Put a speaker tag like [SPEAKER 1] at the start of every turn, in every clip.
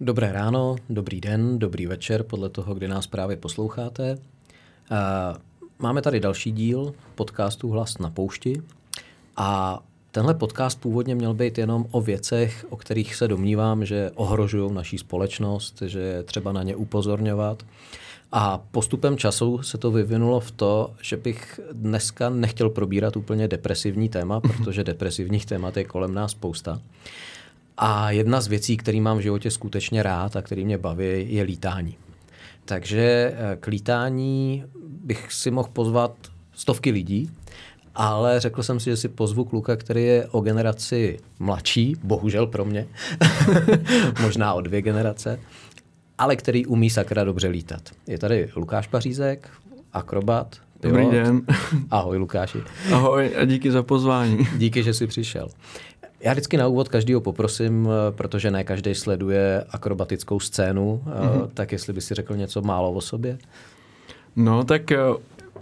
[SPEAKER 1] Dobré ráno, dobrý den, dobrý večer, podle toho, kdy nás právě posloucháte. Máme tady další díl podcastu Hlas na poušti a tenhle podcast původně měl být jenom o věcech, o kterých se domnívám, že ohrožují naší společnost, že je třeba na ně upozorňovat. A postupem času se to vyvinulo v to, že bych dneska nechtěl probírat úplně depresivní téma, protože depresivních témat je kolem nás spousta. A jedna z věcí, které mám v životě skutečně rád a který mě baví, je lítání. Takže eh, k lítání bych si mohl pozvat stovky lidí, ale řekl jsem si, že si pozvu kluka, který je o generaci mladší, bohužel pro mě, možná o dvě generace, ale který umí sakra dobře lítat. Je tady Lukáš Pařízek, akrobat,
[SPEAKER 2] pilot. Dobrý den.
[SPEAKER 1] Ahoj Lukáši.
[SPEAKER 2] Ahoj a díky za pozvání.
[SPEAKER 1] Díky, že jsi přišel. Já vždycky na úvod každého poprosím, eh, protože ne každý sleduje akrobatickou scénu, mm-hmm. tak jestli by si řekl něco málo o sobě.
[SPEAKER 2] No, tak eh,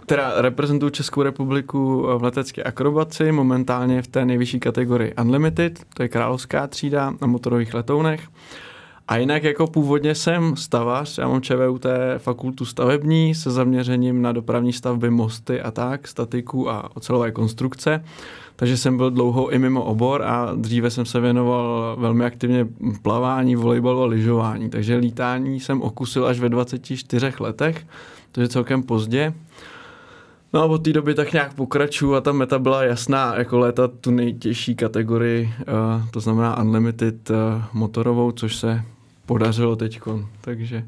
[SPEAKER 2] teda reprezentuju Českou republiku v letecké akrobaci, momentálně v té nejvyšší kategorii Unlimited, to je královská třída na motorových letounech. A jinak jako původně jsem stavař, já mám ČVUT fakultu stavební se zaměřením na dopravní stavby, mosty a tak, statiku a ocelové konstrukce. Takže jsem byl dlouho i mimo obor a dříve jsem se věnoval velmi aktivně plavání, volejbalu a lyžování. Takže lítání jsem okusil až ve 24 letech, to je celkem pozdě. No a od té doby tak nějak pokračuju a ta meta byla jasná, jako létat tu nejtěžší kategorii, uh, to znamená Unlimited uh, motorovou, což se podařilo teď. Takže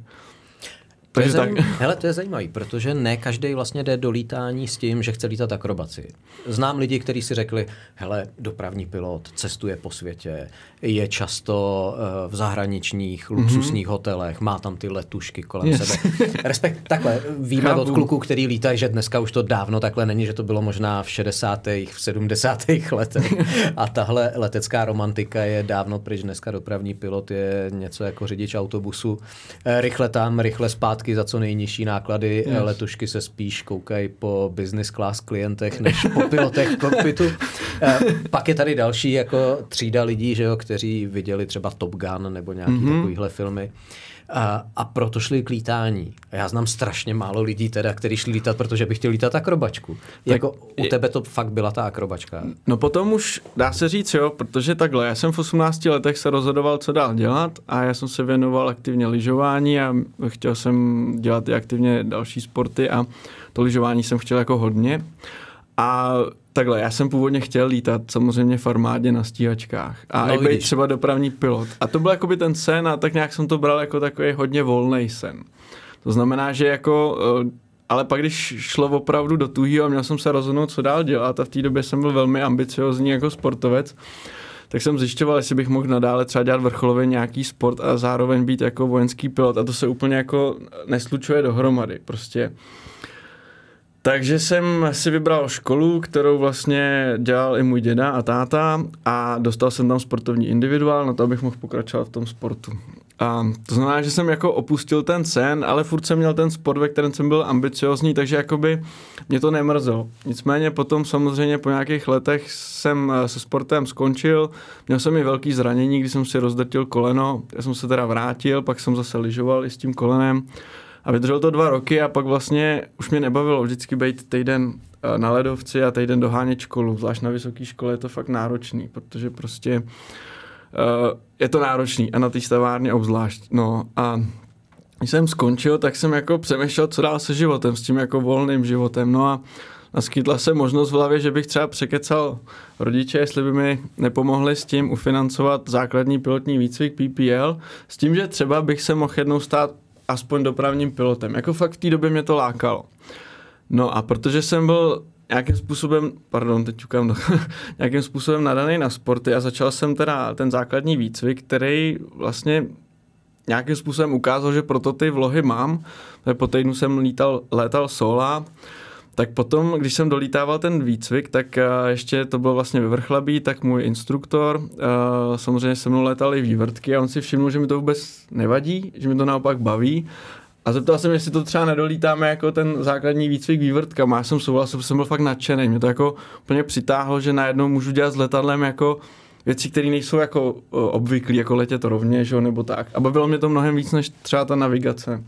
[SPEAKER 1] to je tak. Hele, to je zajímavé, protože ne každý vlastně jde do lítání s tím, že chce lítat akrobaci. Znám lidi, kteří si řekli, hele, dopravní pilot cestuje po světě, je často uh, v zahraničních luxusních mm-hmm. hotelech, má tam ty letušky kolem yes. sebe. Respekt, takhle, víme Chápu. od kluků, který lítají, že dneska už to dávno takhle není, že to bylo možná v 60. v 70. letech. A tahle letecká romantika je dávno pryč. Dneska dopravní pilot je něco jako řidič autobusu. Eh, rychle tam, rychle zpátky letušky za co nejnižší náklady. Yes. Letušky se spíš koukají po business class klientech než po pilotech v kokpitu. Eh, pak je tady další jako třída lidí, že jo, kteří viděli třeba Top Gun nebo nějaký mm-hmm. takovýhle filmy. A, a proto šli k lítání. A já znám strašně málo lidí teda, kteří šli lítat, protože by chtěli lítat akrobačku. Tak jako u tebe to fakt byla ta akrobačka.
[SPEAKER 2] No potom už dá se říct, jo, protože takhle, já jsem v 18 letech se rozhodoval, co dál dělat a já jsem se věnoval aktivně lyžování a chtěl jsem dělat i aktivně další sporty a to lyžování jsem chtěl jako hodně. A takhle, já jsem původně chtěl lítat samozřejmě v armádě na stíhačkách a no, i být třeba dopravní pilot. A to byl jakoby ten sen a tak nějak jsem to bral jako takový hodně volný sen. To znamená, že jako eh, ale pak, když šlo opravdu do tuhýho a měl jsem se rozhodnout, co dál dělat a v té době jsem byl velmi ambiciozní jako sportovec, tak jsem zjišťoval, jestli bych mohl nadále třeba dělat vrcholově nějaký sport a zároveň být jako vojenský pilot a to se úplně jako neslučuje dohromady. Prostě takže jsem si vybral školu, kterou vlastně dělal i můj děda a táta a dostal jsem tam sportovní individuál na to, abych mohl pokračovat v tom sportu. A to znamená, že jsem jako opustil ten sen, ale furt jsem měl ten sport, ve kterém jsem byl ambiciozní, takže jakoby mě to nemrzelo. Nicméně potom samozřejmě po nějakých letech jsem eh, se sportem skončil, měl jsem i velký zranění, když jsem si rozdrtil koleno, já jsem se teda vrátil, pak jsem zase lyžoval i s tím kolenem a vydržel to dva roky a pak vlastně už mě nebavilo vždycky být týden eh, na ledovci a týden dohánět školu. Zvlášť na vysoké škole je to fakt náročný, protože prostě uh, je to náročný a na té stavárně obzvlášť. No a když jsem skončil, tak jsem jako přemýšlel, co dál se životem, s tím jako volným životem. No a naskytla se možnost v hlavě, že bych třeba překecal rodiče, jestli by mi nepomohli s tím ufinancovat základní pilotní výcvik PPL, s tím, že třeba bych se mohl jednou stát aspoň dopravním pilotem. Jako fakt v té době mě to lákalo. No a protože jsem byl nějakým způsobem, pardon, teď čukám, do, nějakým způsobem nadaný na sporty a začal jsem teda ten základní výcvik, který vlastně nějakým způsobem ukázal, že proto ty vlohy mám. Po týdnu jsem lítal, létal sola, tak potom, když jsem dolítával ten výcvik, tak uh, ještě to bylo vlastně ve Vrchlabí, tak můj instruktor uh, samozřejmě se mnou létal i vývrtky a on si všiml, že mi to vůbec nevadí, že mi to naopak baví a zeptal jsem, jestli to třeba nedolítáme jako ten základní výcvik vývrtkama. Já jsem souhlasil, jsem byl fakt nadšený. Mě to jako úplně přitáhlo, že najednou můžu dělat s letadlem jako věci, které nejsou jako obvyklé, jako letět rovněž, jo, nebo tak. A bavilo mě to mnohem víc, než třeba ta navigace.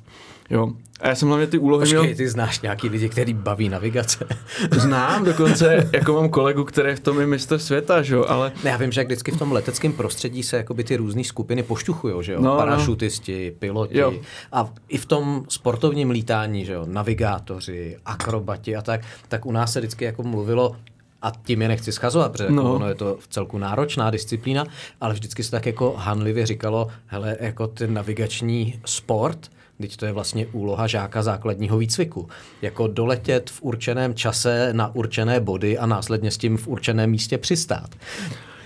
[SPEAKER 2] Jo. A já jsem hlavně ty úlohy
[SPEAKER 1] Počkej, měl... ty znáš nějaký lidi, který baví navigace?
[SPEAKER 2] Znám, dokonce jako mám kolegu, který v tom je mistr světa, že jo, ale...
[SPEAKER 1] Ne, já vím, že vždycky v tom leteckém prostředí se jakoby ty různé skupiny pošťuchují, že jo, no, no. parašutisti, piloti jo. a i v tom sportovním lítání, že jo, navigátoři, akrobati a tak, tak u nás se vždycky jako mluvilo a tím je nechci schazovat, protože no. ono je to v celku náročná disciplína, ale vždycky se tak jako hanlivě říkalo, hele, jako ten navigační sport, Teď to je vlastně úloha žáka základního výcviku. Jako doletět v určeném čase na určené body a následně s tím v určeném místě přistát.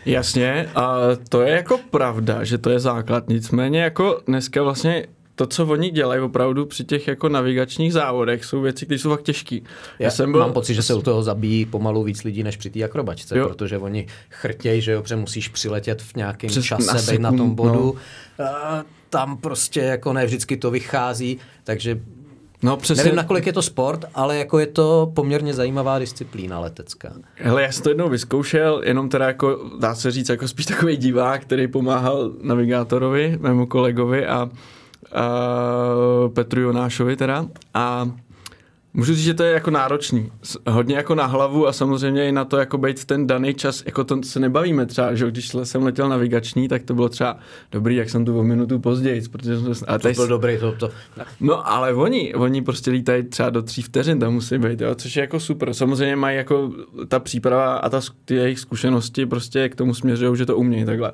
[SPEAKER 2] Jasně, a to je jako pravda, že to je základ. Nicméně jako dneska vlastně to, co oni dělají opravdu při těch jako navigačních závodech, jsou věci, které jsou fakt těžké.
[SPEAKER 1] Já, Já jsem byl... mám pocit, že se u toho zabíjí pomalu víc lidí než při té akrobačce, jo. protože oni chrtějí, že jo, protože musíš přiletět v nějakém Přes čase, být na tom bodu. No. A tam prostě jako ne vždycky to vychází, takže No, přesně. Nevím, nakolik je to sport, ale jako je to poměrně zajímavá disciplína letecká.
[SPEAKER 2] Hele, já jsem to jednou vyzkoušel, jenom teda jako, dá se říct, jako spíš takový divák, který pomáhal navigátorovi, mému kolegovi a uh, Petru Jonášovi teda a Můžu říct, že to je jako náročný. Hodně jako na hlavu a samozřejmě i na to jako být v ten daný čas, jako to se nebavíme třeba, že když jsem letěl navigační, tak to bylo třeba dobrý, jak jsem tu o minutu později, protože
[SPEAKER 1] jsem a to bylo dobrý, to, to.
[SPEAKER 2] No ale oni, oni prostě lítají třeba do tří vteřin, tam musí být, jo, což je jako super. Samozřejmě mají jako ta příprava a ta, ty jejich zkušenosti prostě k tomu směřují, že to umějí takhle.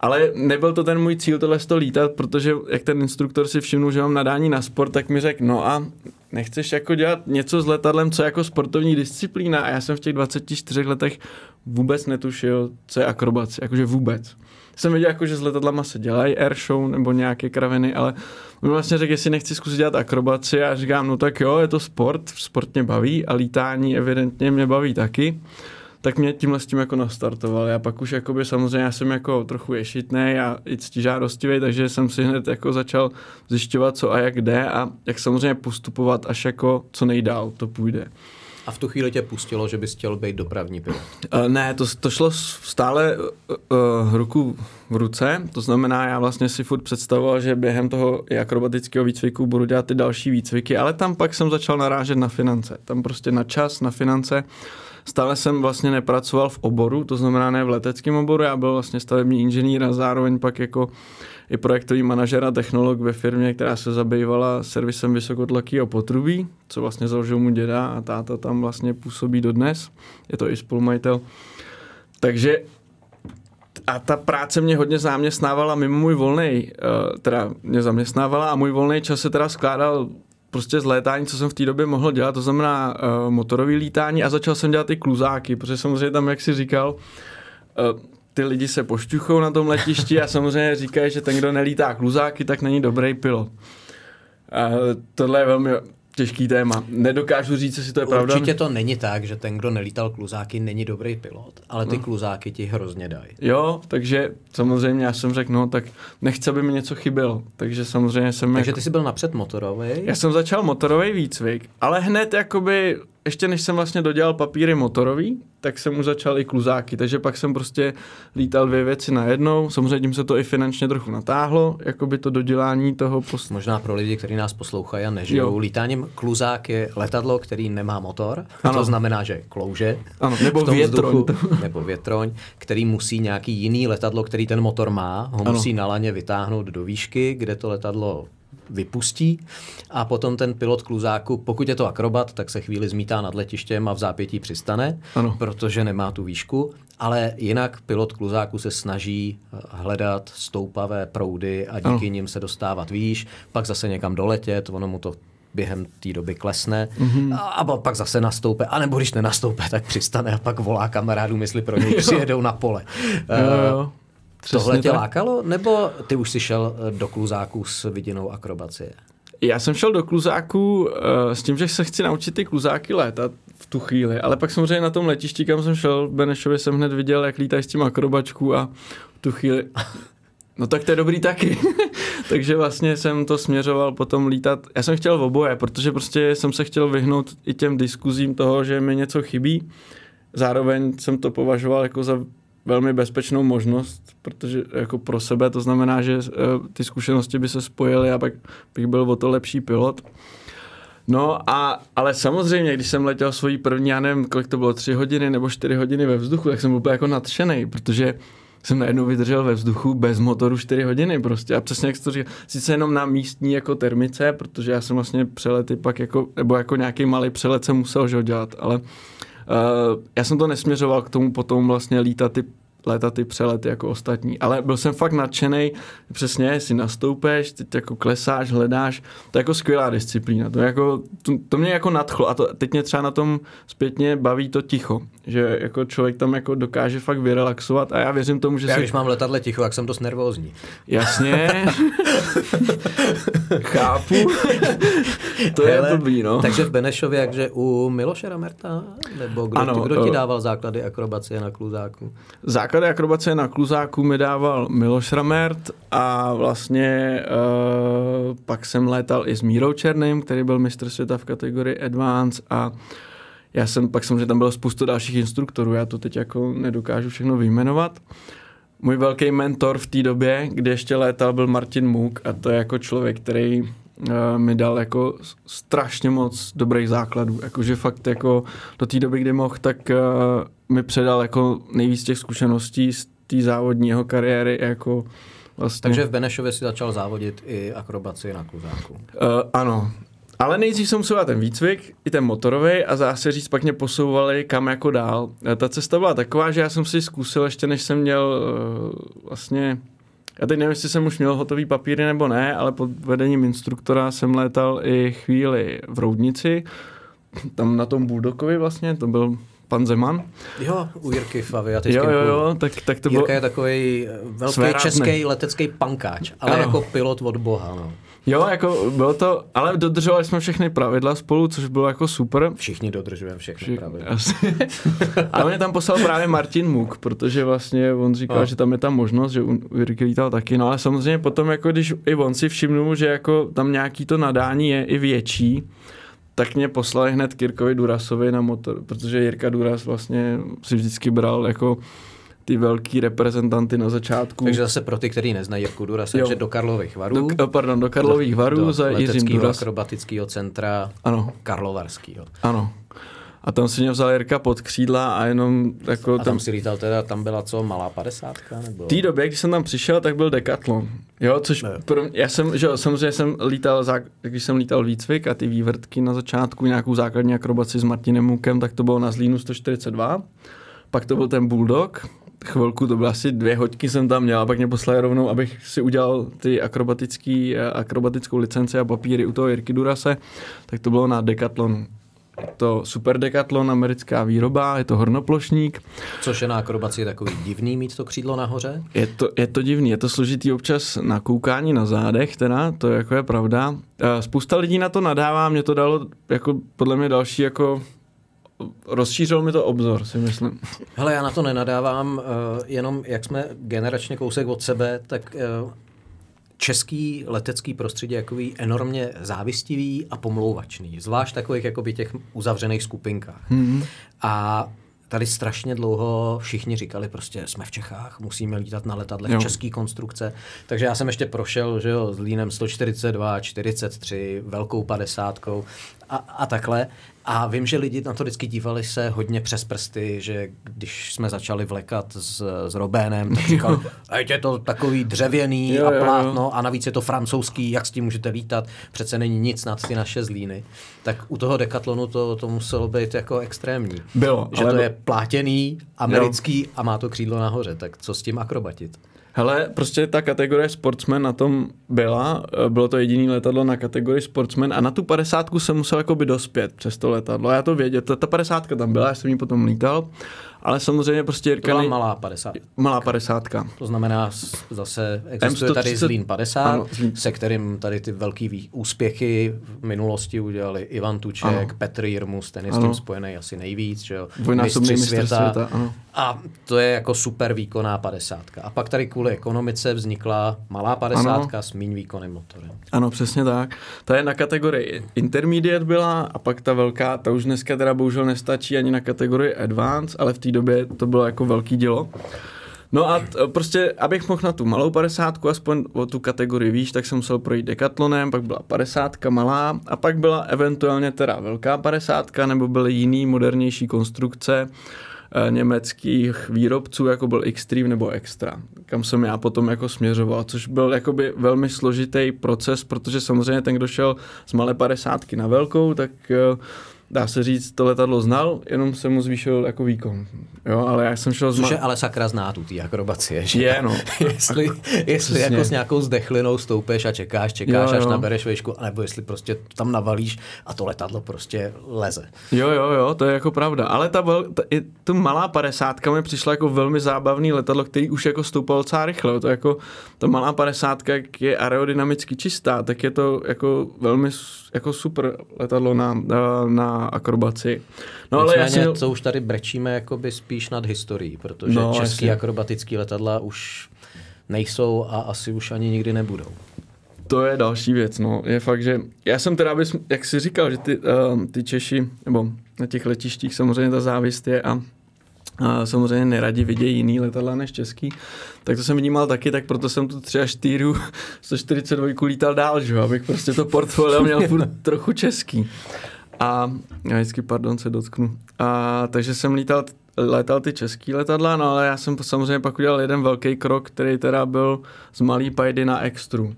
[SPEAKER 2] Ale nebyl to ten můj cíl tohle to lítat, protože jak ten instruktor si všimnul, že mám nadání na sport, tak mi řekl, no a nechceš jako dělat něco s letadlem, co je jako sportovní disciplína a já jsem v těch 24 letech vůbec netušil, co je akrobace, jakože vůbec. Jsem viděl, jako, že s letadlama se dělají air show nebo nějaké kraviny, ale on vlastně řekl, jestli nechci zkusit dělat akrobaci a říkám, no tak jo, je to sport, sport mě baví a lítání evidentně mě baví taky tak mě tímhle s tím jako nastartoval. Já pak už jakoby samozřejmě já jsem jako trochu ješitný a i ctižádostivý, takže jsem si hned jako začal zjišťovat, co a jak jde a jak samozřejmě postupovat, až jako co nejdál to půjde.
[SPEAKER 1] A v tu chvíli tě pustilo, že bys chtěl být dopravní pilot?
[SPEAKER 2] Uh, ne, to, to šlo stále uh, ruku v ruce, to znamená, já vlastně si furt představoval, že během toho akrobatického výcviku budu dělat ty další výcviky, ale tam pak jsem začal narážet na finance. Tam prostě na čas, na finance Stále jsem vlastně nepracoval v oboru, to znamená ne v leteckém oboru, já byl vlastně stavební inženýr a zároveň pak jako i projektový manažer a technolog ve firmě, která se zabývala servisem vysokotlakého potrubí, co vlastně založil mu děda a táta tam vlastně působí dodnes. Je to i spolumajitel. Takže a ta práce mě hodně zaměstnávala mimo můj volný, eh, teda mě zaměstnávala a můj volný čas se teda skládal prostě z létání, co jsem v té době mohl dělat, to znamená uh, motorový lítání a začal jsem dělat i kluzáky, protože samozřejmě tam, jak si říkal, uh, ty lidi se pošťuchou na tom letišti a samozřejmě říkají, že ten, kdo nelítá kluzáky, tak není dobrý pilot. Uh, tohle je velmi těžký téma. Nedokážu říct, jestli to je pravda.
[SPEAKER 1] Určitě to není tak, že ten, kdo nelítal kluzáky, není dobrý pilot, ale ty no. kluzáky ti hrozně dají.
[SPEAKER 2] Jo, takže samozřejmě já jsem řekl, no tak nechci, aby mi něco chybělo. Takže samozřejmě jsem...
[SPEAKER 1] Takže jako... ty jsi byl napřed motorový?
[SPEAKER 2] Já jsem začal motorový výcvik, ale hned jakoby ještě než jsem vlastně dodělal papíry motorový, tak jsem už začal i kluzáky, takže pak jsem prostě lítal dvě věci na jednou. Samozřejmě tím se to i finančně trochu natáhlo, jako by to dodělání toho. Post...
[SPEAKER 1] Možná pro lidi, kteří nás poslouchají a nežijou jo. lítáním, kluzák je letadlo, který nemá motor, ano. to znamená, že klouže.
[SPEAKER 2] Ano, nebo větroň. Vzduchu,
[SPEAKER 1] nebo větroň, který musí nějaký jiný letadlo, který ten motor má, ho ano. musí na laně vytáhnout do výšky, kde to letadlo vypustí a potom ten pilot kluzáku, pokud je to akrobat, tak se chvíli zmítá nad letištěm a v zápětí přistane, ano. protože nemá tu výšku, ale jinak pilot kluzáku se snaží eh, hledat stoupavé proudy a díky ano. nim se dostávat výš, pak zase někam doletět, ono mu to během té doby klesne mm-hmm. a, a pak zase nastoupe, anebo když nenastoupe, tak přistane a pak volá kamarádům, jestli pro něj přijedou na pole. Jo, jo. Přesně Tohle tě tak. lákalo, nebo ty už jsi šel eh, do kluzáků s vidinou akrobacie?
[SPEAKER 2] Já jsem šel do kluzáků uh, s tím, že se chci naučit ty kluzáky létat v tu chvíli, ale pak samozřejmě na tom letišti, kam jsem šel, v Benešově jsem hned viděl, jak lítají s tím akrobačku a v tu chvíli No tak to je dobrý taky. Takže vlastně jsem to směřoval potom lítat. Já jsem chtěl v oboje, protože prostě jsem se chtěl vyhnout i těm diskuzím toho, že mi něco chybí. Zároveň jsem to považoval jako za velmi bezpečnou možnost, protože jako pro sebe to znamená, že ty zkušenosti by se spojily a pak bych byl o to lepší pilot. No a, ale samozřejmě, když jsem letěl svojí první, já nevím, kolik to bylo, tři hodiny nebo čtyři hodiny ve vzduchu, tak jsem byl úplně jako nadšený, protože jsem najednou vydržel ve vzduchu bez motoru 4 hodiny prostě a přesně jak jsi to říkal, sice jenom na místní jako termice, protože já jsem vlastně přelety pak jako, nebo jako nějaký malý přelet jsem musel že dělat, ale já jsem to nesměřoval k tomu potom vlastně lítat ty létat ty přelety jako ostatní. Ale byl jsem fakt nadšený, přesně si nastoupeš, teď jako klesáš, hledáš, to je jako skvělá disciplína, to, jako, to, to mě jako nadchlo a to, teď mě třeba na tom zpětně baví to ticho, že jako člověk tam jako dokáže fakt vyrelaxovat a já věřím tomu, že
[SPEAKER 1] já
[SPEAKER 2] si...
[SPEAKER 1] když mám letadle ticho, jak jsem dost nervózní.
[SPEAKER 2] Jasně, chápu, to Hele, je blbý, no.
[SPEAKER 1] Takže v Benešově, jakže u Miloše Ramerta, nebo kdo, ano, kdo ti eh, dával základy akrobacie na kluzáku?
[SPEAKER 2] Zák základy akrobace na kluzáku mi dával Miloš Ramert a vlastně uh, pak jsem létal i s Mírou Černým, který byl mistr světa v kategorii Advance a já jsem, pak samozřejmě tam bylo spoustu dalších instruktorů, já to teď jako nedokážu všechno vyjmenovat. Můj velký mentor v té době, kdy ještě létal, byl Martin Muk a to je jako člověk, který mi dal jako strašně moc dobrých základů. Jakože fakt jako do té doby, kdy mohl, tak uh, mi předal jako nejvíc těch zkušeností z té závodní jeho kariéry jako
[SPEAKER 1] vlastně. Takže v Benešově si začal závodit i akrobaci na kluzáku. Uh,
[SPEAKER 2] ano, ale nejdřív jsem musel ten výcvik, i ten motorový a zase říct, pak mě posouvali kam jako dál. Eh, ta cesta byla taková, že já jsem si zkusil ještě než jsem měl uh, vlastně já teď nevím, jestli jsem už měl hotový papíry nebo ne, ale pod vedením instruktora jsem létal i chvíli v Roudnici, tam na tom Bulldogovi vlastně, to byl pan Zeman.
[SPEAKER 1] Jo, u Jirky v
[SPEAKER 2] Jo, jo, jo, tak, tak to
[SPEAKER 1] Jirka bylo... je takový eh, velký Svérázný. český letecký pankáč, ale ano. jako pilot od boha, no.
[SPEAKER 2] Jo, jako bylo to, ale dodržovali jsme všechny pravidla spolu, což bylo jako super.
[SPEAKER 1] Všichni dodržujeme všechny Všich, pravidla.
[SPEAKER 2] ale mě tam poslal právě Martin Muk, protože vlastně on říkal, a. že tam je ta možnost, že u Jirky lítal taky, no ale samozřejmě potom jako když i on si všimnul, že jako tam nějaký to nadání je i větší, tak mě poslali hned Kirkovi Durasovi na motor, protože Jirka Duras vlastně si vždycky bral jako ty velký reprezentanty na začátku.
[SPEAKER 1] Takže zase pro ty, kteří neznají Jirku Duras, takže do Karlových varů.
[SPEAKER 2] Do, pardon, do Karlových varů do za Jiřím Duras.
[SPEAKER 1] akrobatického centra
[SPEAKER 2] ano.
[SPEAKER 1] Karlovarského.
[SPEAKER 2] Ano. A tam si mě vzal Jirka pod křídla a jenom jako...
[SPEAKER 1] A tam, tam si lítal teda, tam byla co, malá padesátka? Nebo...
[SPEAKER 2] V té době, když jsem tam přišel, tak byl Decathlon. Jo, což pro mě, já jsem, že jo, samozřejmě jsem lítal, když jsem lítal výcvik a ty vývrtky na začátku, nějakou základní akrobaci s Martinem Mukem, tak to bylo na Zlínu 142. Pak to byl ten Bulldog, chvilku, to bylo asi dvě hoďky jsem tam měl a pak mě poslali rovnou, abych si udělal ty akrobatický, akrobatickou licenci a papíry u toho Jirky Durase, tak to bylo na Decathlon je to super Decathlon, americká výroba, je to hornoplošník.
[SPEAKER 1] Což je na akrobaci takový divný mít to křídlo nahoře?
[SPEAKER 2] Je to, je to divný, je to složitý občas na koukání na zádech, teda, to jako je pravda. Spousta lidí na to nadává, mě to dalo jako podle mě další jako rozšířil mi to obzor, si myslím.
[SPEAKER 1] Hele, já na to nenadávám, uh, jenom jak jsme generačně kousek od sebe, tak uh, český letecký prostředí je jakový enormně závistivý a pomlouvačný, zvlášť takových jakoby těch uzavřených skupinkách. Mm-hmm. A tady strašně dlouho všichni říkali prostě jsme v Čechách, musíme lítat na letadlech jo. český konstrukce. Takže já jsem ještě prošel že jo, s línem 142, 43, velkou padesátkou a, a takhle. A vím, že lidi na to vždycky dívali se hodně přes prsty, že když jsme začali vlekat s, s Robénem, tak říkal, ať je to takový dřevěný jo, a plátno jo. a navíc je to francouzský, jak s tím můžete lítat, přece není nic nad ty naše zlíny. Tak u toho dekatlonu to, to muselo být jako extrémní.
[SPEAKER 2] Bylo.
[SPEAKER 1] Že to je plátěný, americký jo. a má to křídlo nahoře, tak co s tím akrobatit?
[SPEAKER 2] Hele, prostě ta kategorie sportsman na tom byla, eh, bylo to jediný letadlo na kategorii sportsman a na tu padesátku jsem musel jakoby dospět přes to letadlo. Já to věděl, ta, ta padesátka tam byla, já jsem jí potom lítal ale samozřejmě prostě Jirka...
[SPEAKER 1] To byla malá 50.
[SPEAKER 2] Malá 50.
[SPEAKER 1] To znamená, zase existuje M130, tady Zlín 50, ano, Zlín. se kterým tady ty velký úspěchy v minulosti udělali Ivan Tuček, ano. Petr Jirmus, ten je s tím spojený asi nejvíc, že jo?
[SPEAKER 2] Dvojnásobný mistr světa. světa ano.
[SPEAKER 1] A to je jako super výkonná 50. A pak tady kvůli ekonomice vznikla malá 50 ano. s méně výkonným motorem.
[SPEAKER 2] Ano, přesně tak. Ta je na kategorii intermediate byla a pak ta velká, ta už dneska teda bohužel nestačí ani na kategorii advance, ale v té době to bylo jako velký dělo. No a t, prostě, abych mohl na tu malou padesátku, aspoň o tu kategorii výš, tak jsem musel projít dekatlonem, pak byla padesátka malá a pak byla eventuálně teda velká padesátka, nebo byly jiný modernější konstrukce eh, německých výrobců, jako byl Extreme nebo Extra, kam jsem já potom jako směřoval, což byl jakoby velmi složitý proces, protože samozřejmě ten, kdo šel z malé padesátky na velkou, tak uh, dá se říct, to letadlo znal, jenom se mu zvýšil jako výkon. Jo, ale já jsem šel
[SPEAKER 1] z... Což je ale sakra zná tu tý akrobacie, že?
[SPEAKER 2] Je, no.
[SPEAKER 1] jestli jestli jako s nějakou zdechlinou stoupeš a čekáš, čekáš, jo, jo. až nabereš vejšku, nebo jestli prostě tam navalíš a to letadlo prostě leze.
[SPEAKER 2] Jo, jo, jo, to je jako pravda. Ale ta, ta i tu malá padesátka mi přišla jako velmi zábavný letadlo, který už jako stoupal docela rychle. To jako ta malá padesátka, jak je aerodynamicky čistá, tak je to jako velmi jako super letadlo na, na, na akrobaci.
[SPEAKER 1] No ale jasně, to už tady brečíme jakoby spíš nad historií, protože no, český jasně. akrobatický letadla už nejsou a asi už ani nikdy nebudou.
[SPEAKER 2] To je další věc, no. Je fakt, že já jsem teda, bys, jak jsi říkal, že ty, uh, ty Češi, nebo na těch letištích samozřejmě ta závist je a a samozřejmě neradi vidějí jiný letadla než český, tak to jsem vnímal taky, tak proto jsem tu 3 až 4 142 lítal dál, že abych prostě to portfolio měl furt trochu český. A já vždycky, pardon, se dotknu. A takže jsem lítal, letal ty český letadla, no ale já jsem samozřejmě pak udělal jeden velký krok, který teda byl z malý pajdy na extru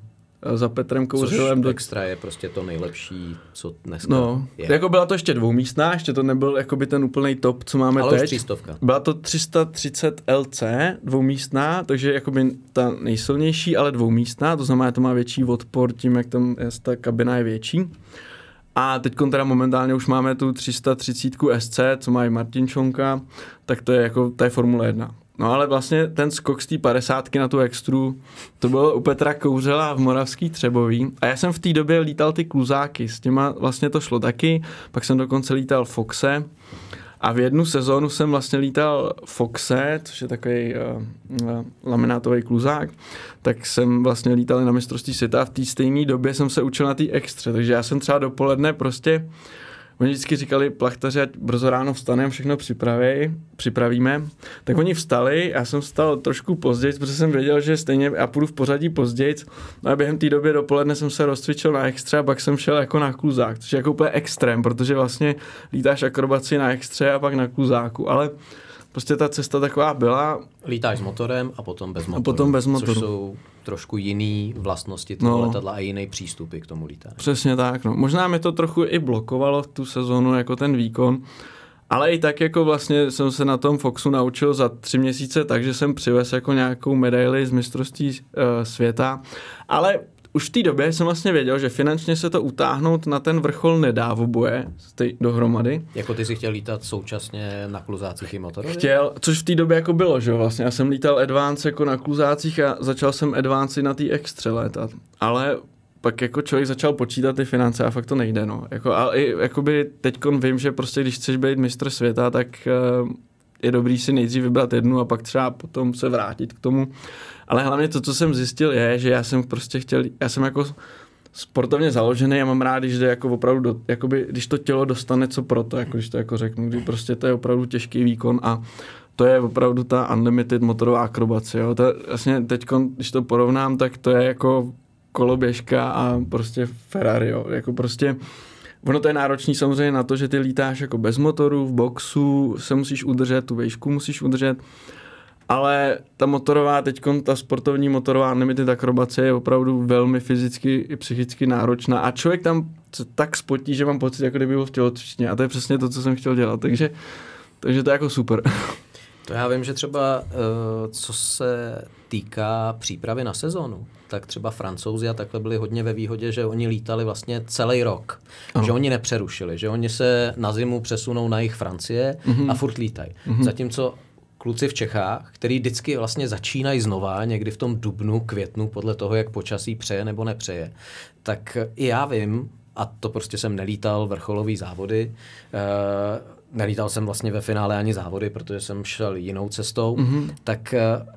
[SPEAKER 2] za Petrem Kouřilem.
[SPEAKER 1] do... extra je prostě to nejlepší, co dneska
[SPEAKER 2] no, je. Jako byla to ještě dvoumístná, ještě to nebyl jakoby ten úplný top, co máme
[SPEAKER 1] Ale
[SPEAKER 2] teď.
[SPEAKER 1] Už.
[SPEAKER 2] Byla to 330 LC, dvoumístná, takže jakoby ta nejsilnější, ale dvoumístná, to znamená, že to má větší odpor tím, jak tam je, ta kabina je větší. A teď teda momentálně už máme tu 330 SC, co má i Martin Čonka, tak to je jako, to je Formule 1. No ale vlastně ten skok z té padesátky na tu extru, to bylo u Petra Kouřela v Moravský Třebový. A já jsem v té době lítal ty kluzáky, s těma vlastně to šlo taky, pak jsem dokonce lítal Foxe. A v jednu sezónu jsem vlastně lítal Foxe, což je takový uh, uh, laminátový kluzák, tak jsem vlastně lítal na mistrovství světa a v té stejné době jsem se učil na té extře, takže já jsem třeba dopoledne prostě Oni vždycky říkali plachtaři, ať brzo ráno vstaneme, všechno připraví, připravíme. Tak oni vstali, já jsem vstal trošku později, protože jsem věděl, že stejně já půjdu v pořadí později. No a během té doby dopoledne jsem se rozcvičil na extra, pak jsem šel jako na kluzák, což je jako úplně extrém, protože vlastně lítáš akrobaci na extře a pak na kluzáku, ale prostě ta cesta taková byla.
[SPEAKER 1] Lítáš s motorem a potom bez motoru.
[SPEAKER 2] A potom bez motoru.
[SPEAKER 1] Což jsou trošku jiný vlastnosti toho no. letadla a jiný přístupy k tomu lítání.
[SPEAKER 2] Přesně tak. No. Možná mi to trochu i blokovalo tu sezonu jako ten výkon, ale i tak jako vlastně jsem se na tom Foxu naučil za tři měsíce, takže jsem přivez jako nějakou medaili z mistrovství uh, světa. Ale už v té době jsem vlastně věděl, že finančně se to utáhnout na ten vrchol nedá v oboje dohromady.
[SPEAKER 1] Jako ty si chtěl lítat současně na kluzácích i motorově?
[SPEAKER 2] Chtěl, což v té době jako bylo, že vlastně. Já jsem lítal Advance jako na kluzácích a začal jsem Advance na té extře létat. Ale pak jako člověk začal počítat ty finance a fakt to nejde, no. Jako, a i jakoby teďkon vím, že prostě když chceš být mistr světa, tak uh, je dobrý si nejdřív vybrat jednu a pak třeba potom se vrátit k tomu. Ale hlavně to, co jsem zjistil, je, že já jsem prostě chtěl, já jsem jako sportovně založený a mám rád, když jde jako opravdu, do, jakoby, když to tělo dostane co pro to, jako když to jako řeknu, kdy prostě to je opravdu těžký výkon a to je opravdu ta unlimited motorová akrobace. Jo. To vlastně teď, když to porovnám, tak to je jako koloběžka a prostě Ferrari. Jo. Jako prostě Ono to je náročný samozřejmě na to, že ty lítáš jako bez motoru, v boxu se musíš udržet, tu výšku musíš udržet, ale ta motorová, teď ta sportovní motorová unlimited akrobace je opravdu velmi fyzicky i psychicky náročná. A člověk tam tak spotí, že mám pocit, jako kdyby byl v tělocvičně. A to je přesně to, co jsem chtěl dělat, takže, takže to je jako super.
[SPEAKER 1] To já vím, že třeba eh, co se týká přípravy na sezónu, tak třeba francouzi a takhle byli hodně ve výhodě, že oni lítali vlastně celý rok. Ano. Že oni nepřerušili, že oni se na zimu přesunou na jich Francie mm-hmm. a furt lítají. Mm-hmm. Zatímco kluci v Čechách, který vždycky vlastně začínají znova, někdy v tom dubnu, květnu, podle toho, jak počasí přeje nebo nepřeje, tak i já vím, a to prostě jsem nelítal vrcholový závody, uh, nelítal jsem vlastně ve finále ani závody, protože jsem šel jinou cestou, mm-hmm. tak uh,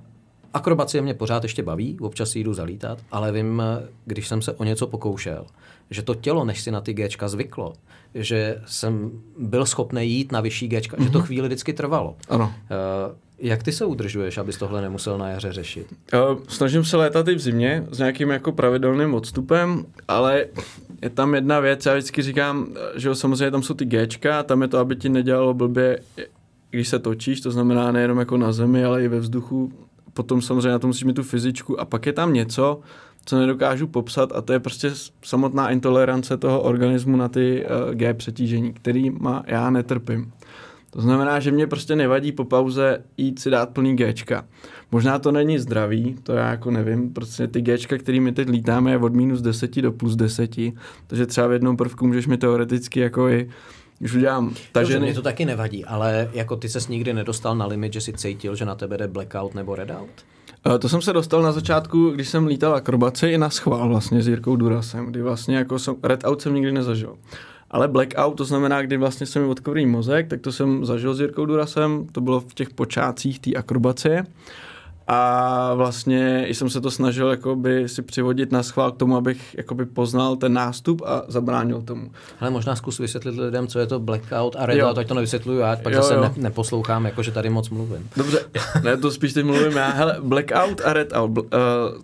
[SPEAKER 1] akrobacie mě pořád ještě baví, občas jdu zalítat, ale vím, když jsem se o něco pokoušel, že to tělo, než si na ty Gčka zvyklo, že jsem byl schopný jít na vyšší Gčka, mm-hmm. že to mhm. chvíli vždycky trvalo.
[SPEAKER 2] Ano.
[SPEAKER 1] Uh, Jak ty se udržuješ, abys tohle nemusel na jaře řešit?
[SPEAKER 2] Snažím se létat i v zimě s nějakým jako pravidelným odstupem, ale je tam jedna věc, já vždycky říkám, že jo, samozřejmě tam jsou ty Gčka, tam je to, aby ti nedělalo blbě, když se točíš, to znamená nejenom jako na zemi, ale i ve vzduchu. Potom samozřejmě na to musíš mít tu fyzičku a pak je tam něco, co nedokážu popsat a to je prostě samotná intolerance toho organismu na ty uh, G přetížení, který má, já netrpím. To znamená, že mě prostě nevadí po pauze jít si dát plný Gčka. Možná to není zdravý, to já jako nevím, prostě ty Gčka, kterými teď lítáme, je od minus 10 do plus 10, takže třeba v jednom prvku můžeš mi teoreticky jako i když udělám
[SPEAKER 1] Takže mě to taky nevadí, ale jako ty ses nikdy nedostal na limit, že si cítil, že na tebe jde blackout nebo redout?
[SPEAKER 2] Uh, to jsem se dostal na začátku, když jsem lítal akrobaci i na schvál vlastně s Jirkou Durasem, kdy vlastně jako jsem, redout jsem nikdy nezažil. Ale blackout, to znamená, kdy vlastně se mi odkovří mozek, tak to jsem zažil s Jirkou Durasem, to bylo v těch počátcích té akrobacie a vlastně jsem se to snažil jakoby si přivodit na schvál k tomu, abych jakoby poznal ten nástup a zabránil tomu.
[SPEAKER 1] Ale možná zkus vysvětlit lidem, co je to blackout a redout, ať to nevysvětluju já, pak jo, zase jo. Ne, neposlouchám, jakože tady moc mluvím.
[SPEAKER 2] Dobře, ne, to spíš teď mluvím já. Hele, blackout a redout, uh,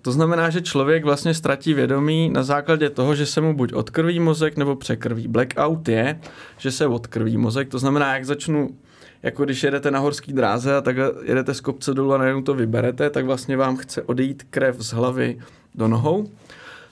[SPEAKER 2] to znamená, že člověk vlastně ztratí vědomí na základě toho, že se mu buď odkrví mozek nebo překrví. Blackout je, že se odkrví mozek, to znamená, jak začnu jako když jedete na horský dráze a tak jedete z kopce dolů a najednou to vyberete, tak vlastně vám chce odejít krev z hlavy do nohou.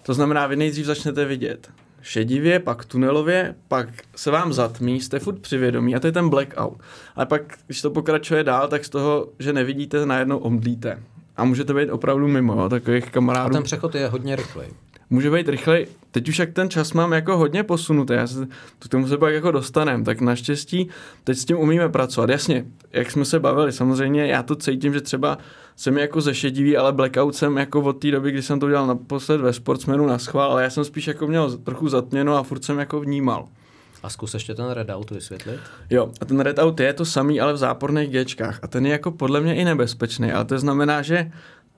[SPEAKER 2] To znamená, vy nejdřív začnete vidět šedivě, pak tunelově, pak se vám zatmí, jste furt přivědomí a to je ten blackout. Ale pak, když to pokračuje dál, tak z toho, že nevidíte, najednou omdlíte. A můžete být opravdu mimo, jo, takových kamarádů.
[SPEAKER 1] A ten přechod je hodně rychlej
[SPEAKER 2] může být rychlej. Teď už jak ten čas mám jako hodně posunutý, já se, k tomu se pak jako dostanem, tak naštěstí teď s tím umíme pracovat. Jasně, jak jsme se bavili, samozřejmě já to cítím, že třeba jsem jako zešedivý, ale blackout jsem jako od té doby, kdy jsem to udělal naposled ve sportsmenu na schvál, ale já jsem spíš jako měl trochu zatměno a furt jsem jako vnímal.
[SPEAKER 1] A zkus ještě ten redout vysvětlit.
[SPEAKER 2] Jo, a ten redout je to samý, ale v záporných Gčkách. A ten je jako podle mě i nebezpečný. Ale to znamená, že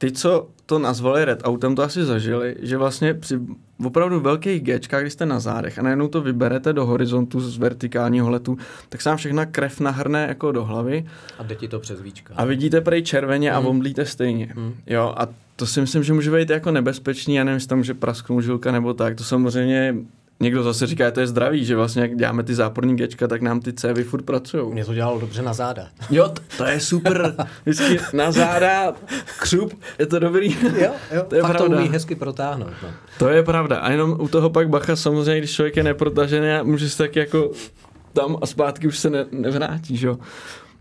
[SPEAKER 2] ty, co to nazvali Red Autem, to asi zažili, že vlastně při opravdu velkých Gčkách, když jste na zádech a najednou to vyberete do horizontu z vertikálního letu, tak se vám všechna krev nahrne jako do hlavy.
[SPEAKER 1] A jde ti to přes víčka.
[SPEAKER 2] A vidíte prej červeně hmm. a omdlíte stejně. Hmm. Jo, a to si myslím, že může být jako nebezpečný, já nevím, jestli tam může prasknout žilka nebo tak, to samozřejmě někdo zase říká, že to je zdravý, že vlastně jak děláme ty záporní gečka, tak nám ty cévy furt pracují.
[SPEAKER 1] Mě to dělalo dobře na záda.
[SPEAKER 2] Jo, to, to je super. Vždycky na záda, křup, je to dobrý.
[SPEAKER 1] Jo, jo. to je Fakt pravda. to umí hezky protáhnout. No.
[SPEAKER 2] To je pravda. A jenom u toho pak bacha samozřejmě, když člověk je neprotažený, může se tak jako tam a zpátky už se ne, nevrátí, že?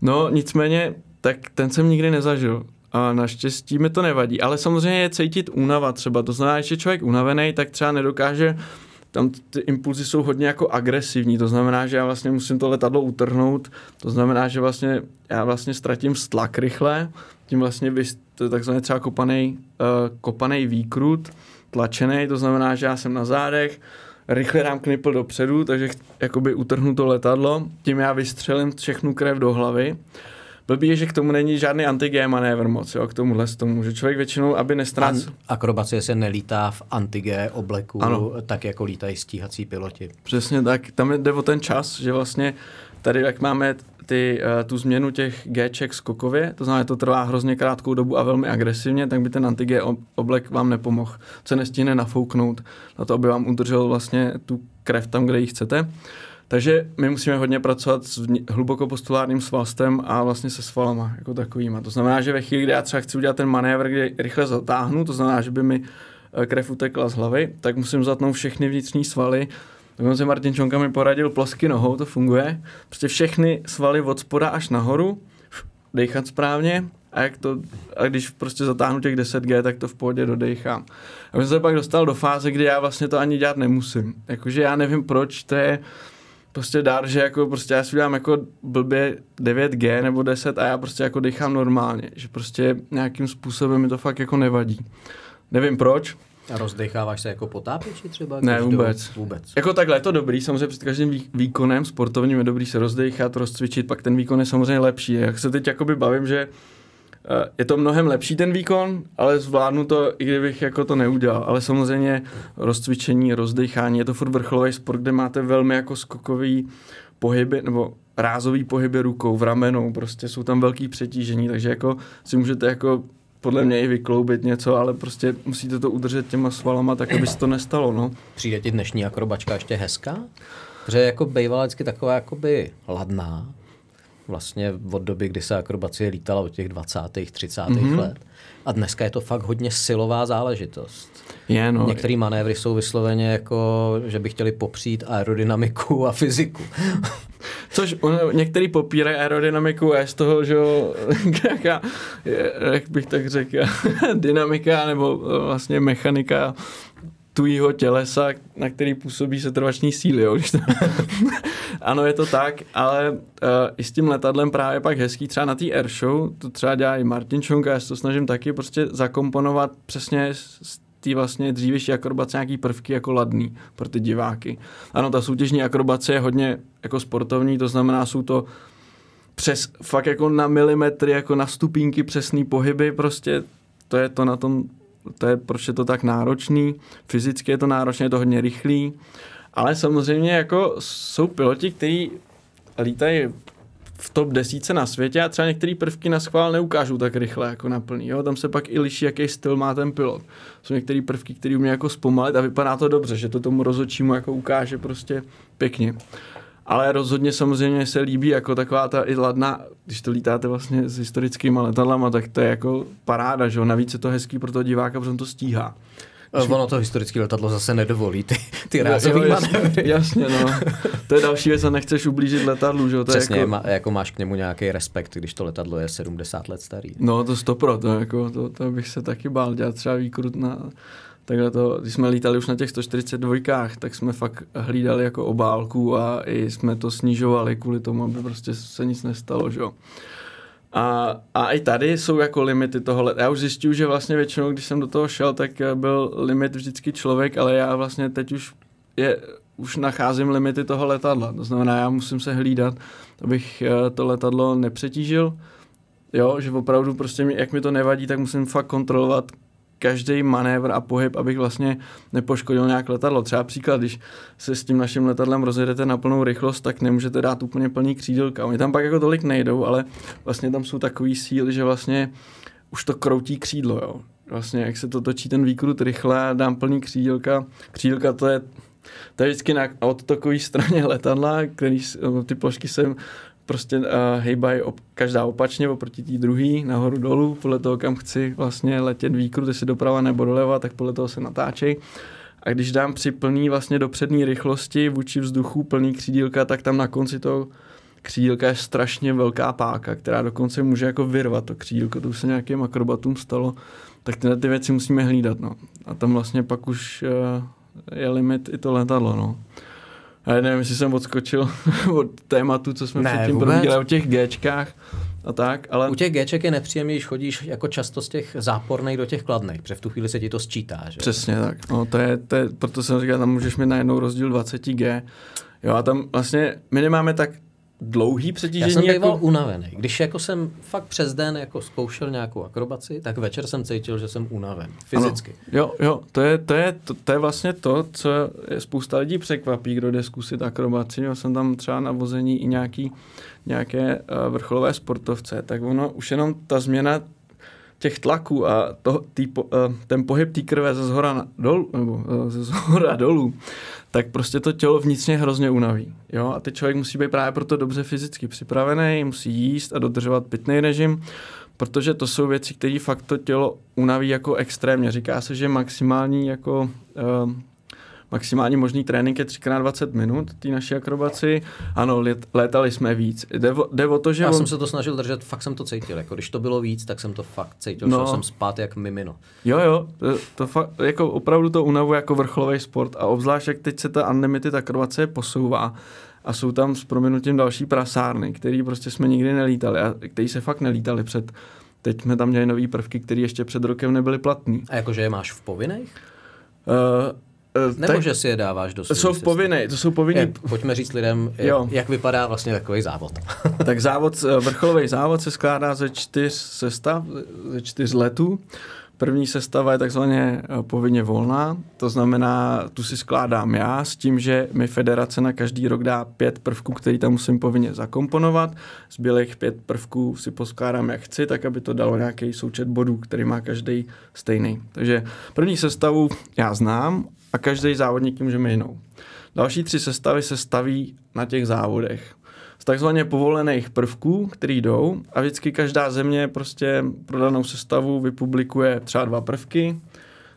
[SPEAKER 2] No, nicméně, tak ten jsem nikdy nezažil. A naštěstí mi to nevadí. Ale samozřejmě je cítit únava třeba. To znamená, že člověk unavený, tak třeba nedokáže tam ty impulzy jsou hodně jako agresivní, to znamená, že já vlastně musím to letadlo utrhnout, to znamená, že vlastně já vlastně ztratím stlak rychle, tím vlastně vy, to je takzvaný třeba kopaný, uh, kopaný výkrut, tlačený, to znamená, že já jsem na zádech, rychle dám knipl dopředu, takže jakoby utrhnu to letadlo, tím já vystřelím všechnu krev do hlavy Blbý je, že k tomu není žádný anti manévr moc, jo, k tomuhle z tomu, že člověk většinou, aby nestrácel. An-
[SPEAKER 1] akrobacie se nelítá v anti obleku, ano. tak jako lítají stíhací piloti.
[SPEAKER 2] Přesně tak, tam jde o ten čas, že vlastně tady, jak máme ty, uh, tu změnu těch Gček skokově, to znamená, že to trvá hrozně krátkou dobu a velmi agresivně, tak by ten anti oblek vám nepomohl. Se nestihne nafouknout na to, aby vám udržel vlastně tu krev tam, kde ji chcete. Takže my musíme hodně pracovat s hluboko postulárním svalstem a vlastně se svalama jako takovýma. To znamená, že ve chvíli, kdy já třeba chci udělat ten manévr, kde rychle zatáhnu, to znamená, že by mi eh, krev utekla z hlavy, tak musím zatnout všechny vnitřní svaly. Dokonce Martin Čonka mi poradil plosky nohou, to funguje. Prostě všechny svaly od spoda až nahoru, dechat správně a, jak to, a když prostě zatáhnu těch 10G, tak to v pohodě dodechám. A jsem se pak dostal do fáze, kdy já vlastně to ani dělat nemusím. Jakože já nevím proč, to je, prostě dár, že jako prostě já si udělám jako blbě 9G nebo 10 a já prostě jako dechám normálně, že prostě nějakým způsobem mi to fakt jako nevadí. Nevím proč.
[SPEAKER 1] A rozdecháváš se jako potápěči třeba?
[SPEAKER 2] Ne, vůbec.
[SPEAKER 1] Do... vůbec.
[SPEAKER 2] Jako takhle je to dobrý, samozřejmě před každým výkonem sportovním je dobrý se rozdechat, rozcvičit, pak ten výkon je samozřejmě lepší. Jak se teď jakoby bavím, že je to mnohem lepší ten výkon, ale zvládnu to, i kdybych jako to neudělal. Ale samozřejmě rozcvičení, rozdechání, je to furt vrcholový sport, kde máte velmi jako skokový pohyby, nebo rázový pohyby rukou, v ramenou, prostě jsou tam velký přetížení, takže jako si můžete jako podle mě i vykloubit něco, ale prostě musíte to udržet těma svalama tak, aby se to nestalo, no.
[SPEAKER 1] Přijde ti dnešní akrobačka ještě hezká? Protože jako bývala vždycky taková jakoby ladná, vlastně od doby, kdy se akrobacie lítala od těch 20. 30. Mm-hmm. let. A dneska je to fakt hodně silová záležitost.
[SPEAKER 2] Je, no.
[SPEAKER 1] Některé manévry jsou vysloveně jako, že by chtěli popřít aerodynamiku a fyziku.
[SPEAKER 2] Což on, některý popírají aerodynamiku a z toho, že nějaká, jak bych tak řekl, dynamika nebo vlastně mechanika tujího tělesa, na který působí setrvační síly. Jo? to... ano, je to tak, ale uh, i s tím letadlem právě pak hezký, třeba na té airshow, to třeba dělá i Martin Čunk a já se to snažím taky prostě zakomponovat přesně z té vlastně dřívější akrobace nějaký prvky jako ladný pro ty diváky. Ano, ta soutěžní akrobace je hodně jako sportovní, to znamená, jsou to přes fakt jako na milimetry, jako na stupínky přesný pohyby, prostě to je to na tom to je, proč je to tak náročný. Fyzicky je to náročné, je to hodně rychlý. Ale samozřejmě jako jsou piloti, kteří lítají v top desíce na světě a třeba některé prvky na schvál neukážou tak rychle jako na plný. Jo? Tam se pak i liší, jaký styl má ten pilot. Jsou některé prvky, které umí jako zpomalit a vypadá to dobře, že to tomu rozhodčímu jako ukáže prostě pěkně. Ale rozhodně samozřejmě se líbí jako taková ta i ladná, když to lítáte vlastně s historickými letadlama, tak to je jako paráda, že jo? Navíc je to hezký pro toho diváka, protože on to stíhá.
[SPEAKER 1] Když... Ono to historické letadlo zase nedovolí, ty, ty rázový
[SPEAKER 2] jasně, jasně, no. To je další věc a nechceš ublížit letadlu, že jo?
[SPEAKER 1] Přesně,
[SPEAKER 2] jako...
[SPEAKER 1] Má, jako máš k němu nějaký respekt, když to letadlo je 70 let starý.
[SPEAKER 2] No to stopro, to, jako, to, to bych se taky bál dělat třeba výkrut na takhle to, když jsme lítali už na těch 142, tak jsme fakt hlídali jako obálku a i jsme to snižovali kvůli tomu, aby prostě se nic nestalo, že jo. A, a i tady jsou jako limity toho. Já už zjistil, že vlastně většinou, když jsem do toho šel, tak byl limit vždycky člověk, ale já vlastně teď už je, už nacházím limity toho letadla. To znamená, já musím se hlídat, abych eh, to letadlo nepřetížil. Jo, že opravdu prostě, mi, jak mi to nevadí, tak musím fakt kontrolovat, každý manévr a pohyb, abych vlastně nepoškodil nějak letadlo. Třeba příklad, když se s tím naším letadlem rozjedete na plnou rychlost, tak nemůžete dát úplně plný křídelka. Oni tam pak jako tolik nejdou, ale vlastně tam jsou takový síly, že vlastně už to kroutí křídlo, jo. Vlastně jak se to točí ten výkrut rychle dám plný křídelka. Křídelka to je to je vždycky na odtokové straně letadla, který ty plošky jsem prostě uh, hejbají op, každá opačně oproti té druhé, nahoru dolů, podle toho, kam chci vlastně letět výkrut, jestli doprava nebo doleva, tak podle toho se natáčej. A když dám při plný vlastně do přední rychlosti vůči vzduchu plný křídílka, tak tam na konci toho křídílka je strašně velká páka, která dokonce může jako vyrvat to křídílko, to už se nějakým akrobatům stalo, tak tyhle ty věci musíme hlídat, no. A tam vlastně pak už uh, je limit i to letadlo, no. Já nevím, jestli jsem odskočil od tématu, co jsme ne, předtím probírali o těch Gčkách a tak, ale...
[SPEAKER 1] U těch Gček je nepříjemný, když chodíš jako často z těch záporných do těch kladných, protože v tu chvíli se ti to sčítá, že?
[SPEAKER 2] Přesně tak, no to je, to je proto jsem říkal, tam můžeš mít najednou rozdíl 20 G, jo a tam vlastně my nemáme tak dlouhý přetížení.
[SPEAKER 1] Já jsem
[SPEAKER 2] jako...
[SPEAKER 1] unavený. Když jako jsem fakt přes den jako zkoušel nějakou akrobaci, tak večer jsem cítil, že jsem unaven. Fyzicky.
[SPEAKER 2] Ano. Jo, jo, to je, to, je, to, to je vlastně to, co je spousta lidí překvapí, kdo jde zkusit akrobaci. Já jsem tam třeba na vození i nějaký, nějaké uh, vrcholové sportovce, tak ono už jenom ta změna těch tlaků a to, tý, uh, ten pohyb té krve ze zhora dolů, nebo uh, ze zhora dolů, tak prostě to tělo vnitřně hrozně unaví. Jo? A teď člověk musí být právě proto dobře fyzicky připravený, musí jíst a dodržovat pitný režim, protože to jsou věci, které fakt to tělo unaví jako extrémně. Říká se, že maximální jako uh, maximální možný trénink je 3x20 minut, té naší akrobaci. Ano, let, létali jsme víc. Jde o, jde o to, že...
[SPEAKER 1] Já
[SPEAKER 2] on...
[SPEAKER 1] jsem se to snažil držet, fakt jsem to cítil. Jako, když to bylo víc, tak jsem to fakt cítil. No. Šel jsem spát jak mimino.
[SPEAKER 2] Jo, jo, to, to fakt, jako opravdu to unavuje jako vrcholový sport a obzvlášť, jak teď se ta unlimited akrobace posouvá a jsou tam s prominutím další prasárny, který prostě jsme nikdy nelítali a který se fakt nelítali před Teď jsme tam měli nové prvky, které ještě před rokem nebyly platné.
[SPEAKER 1] A jakože je máš v povinných?
[SPEAKER 2] Uh,
[SPEAKER 1] Uh, Nebo tak, že si je dáváš do
[SPEAKER 2] Jsou povinné, to jsou povinné.
[SPEAKER 1] Pojďme říct lidem, jak, jak vypadá vlastně takový závod.
[SPEAKER 2] tak závod, eh, vrcholový závod se skládá ze čtyř sestav, ze čtyř letů. První sestava je takzvaně eh, povinně volná, to znamená, tu si skládám já s tím, že mi federace na každý rok dá pět prvků, který tam musím povinně zakomponovat. Zbylých pět prvků si poskládám jak chci, tak aby to dalo nějaký součet bodů, který má každý stejný. Takže první sestavu já znám a každý závodník může jinou. Další tři sestavy se staví na těch závodech z takzvaně povolených prvků, který jdou a vždycky každá země prostě pro danou sestavu vypublikuje třeba dva prvky,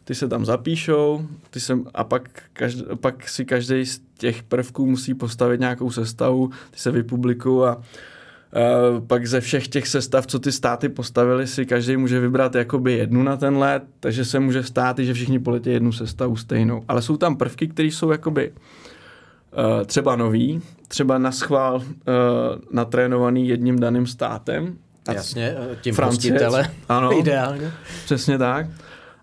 [SPEAKER 2] ty se tam zapíšou ty se, a pak, každý, pak si každý z těch prvků musí postavit nějakou sestavu, ty se vypublikují a pak ze všech těch sestav, co ty státy postavili, si každý může vybrat jakoby jednu na ten let, takže se může stát, že všichni poletí jednu sestavu stejnou. Ale jsou tam prvky, které jsou jakoby uh, třeba nový, třeba na schvál uh, natrénovaný jedním daným státem.
[SPEAKER 1] Jasně, tím hostitele.
[SPEAKER 2] Ano,
[SPEAKER 1] ideálně.
[SPEAKER 2] Přesně tak.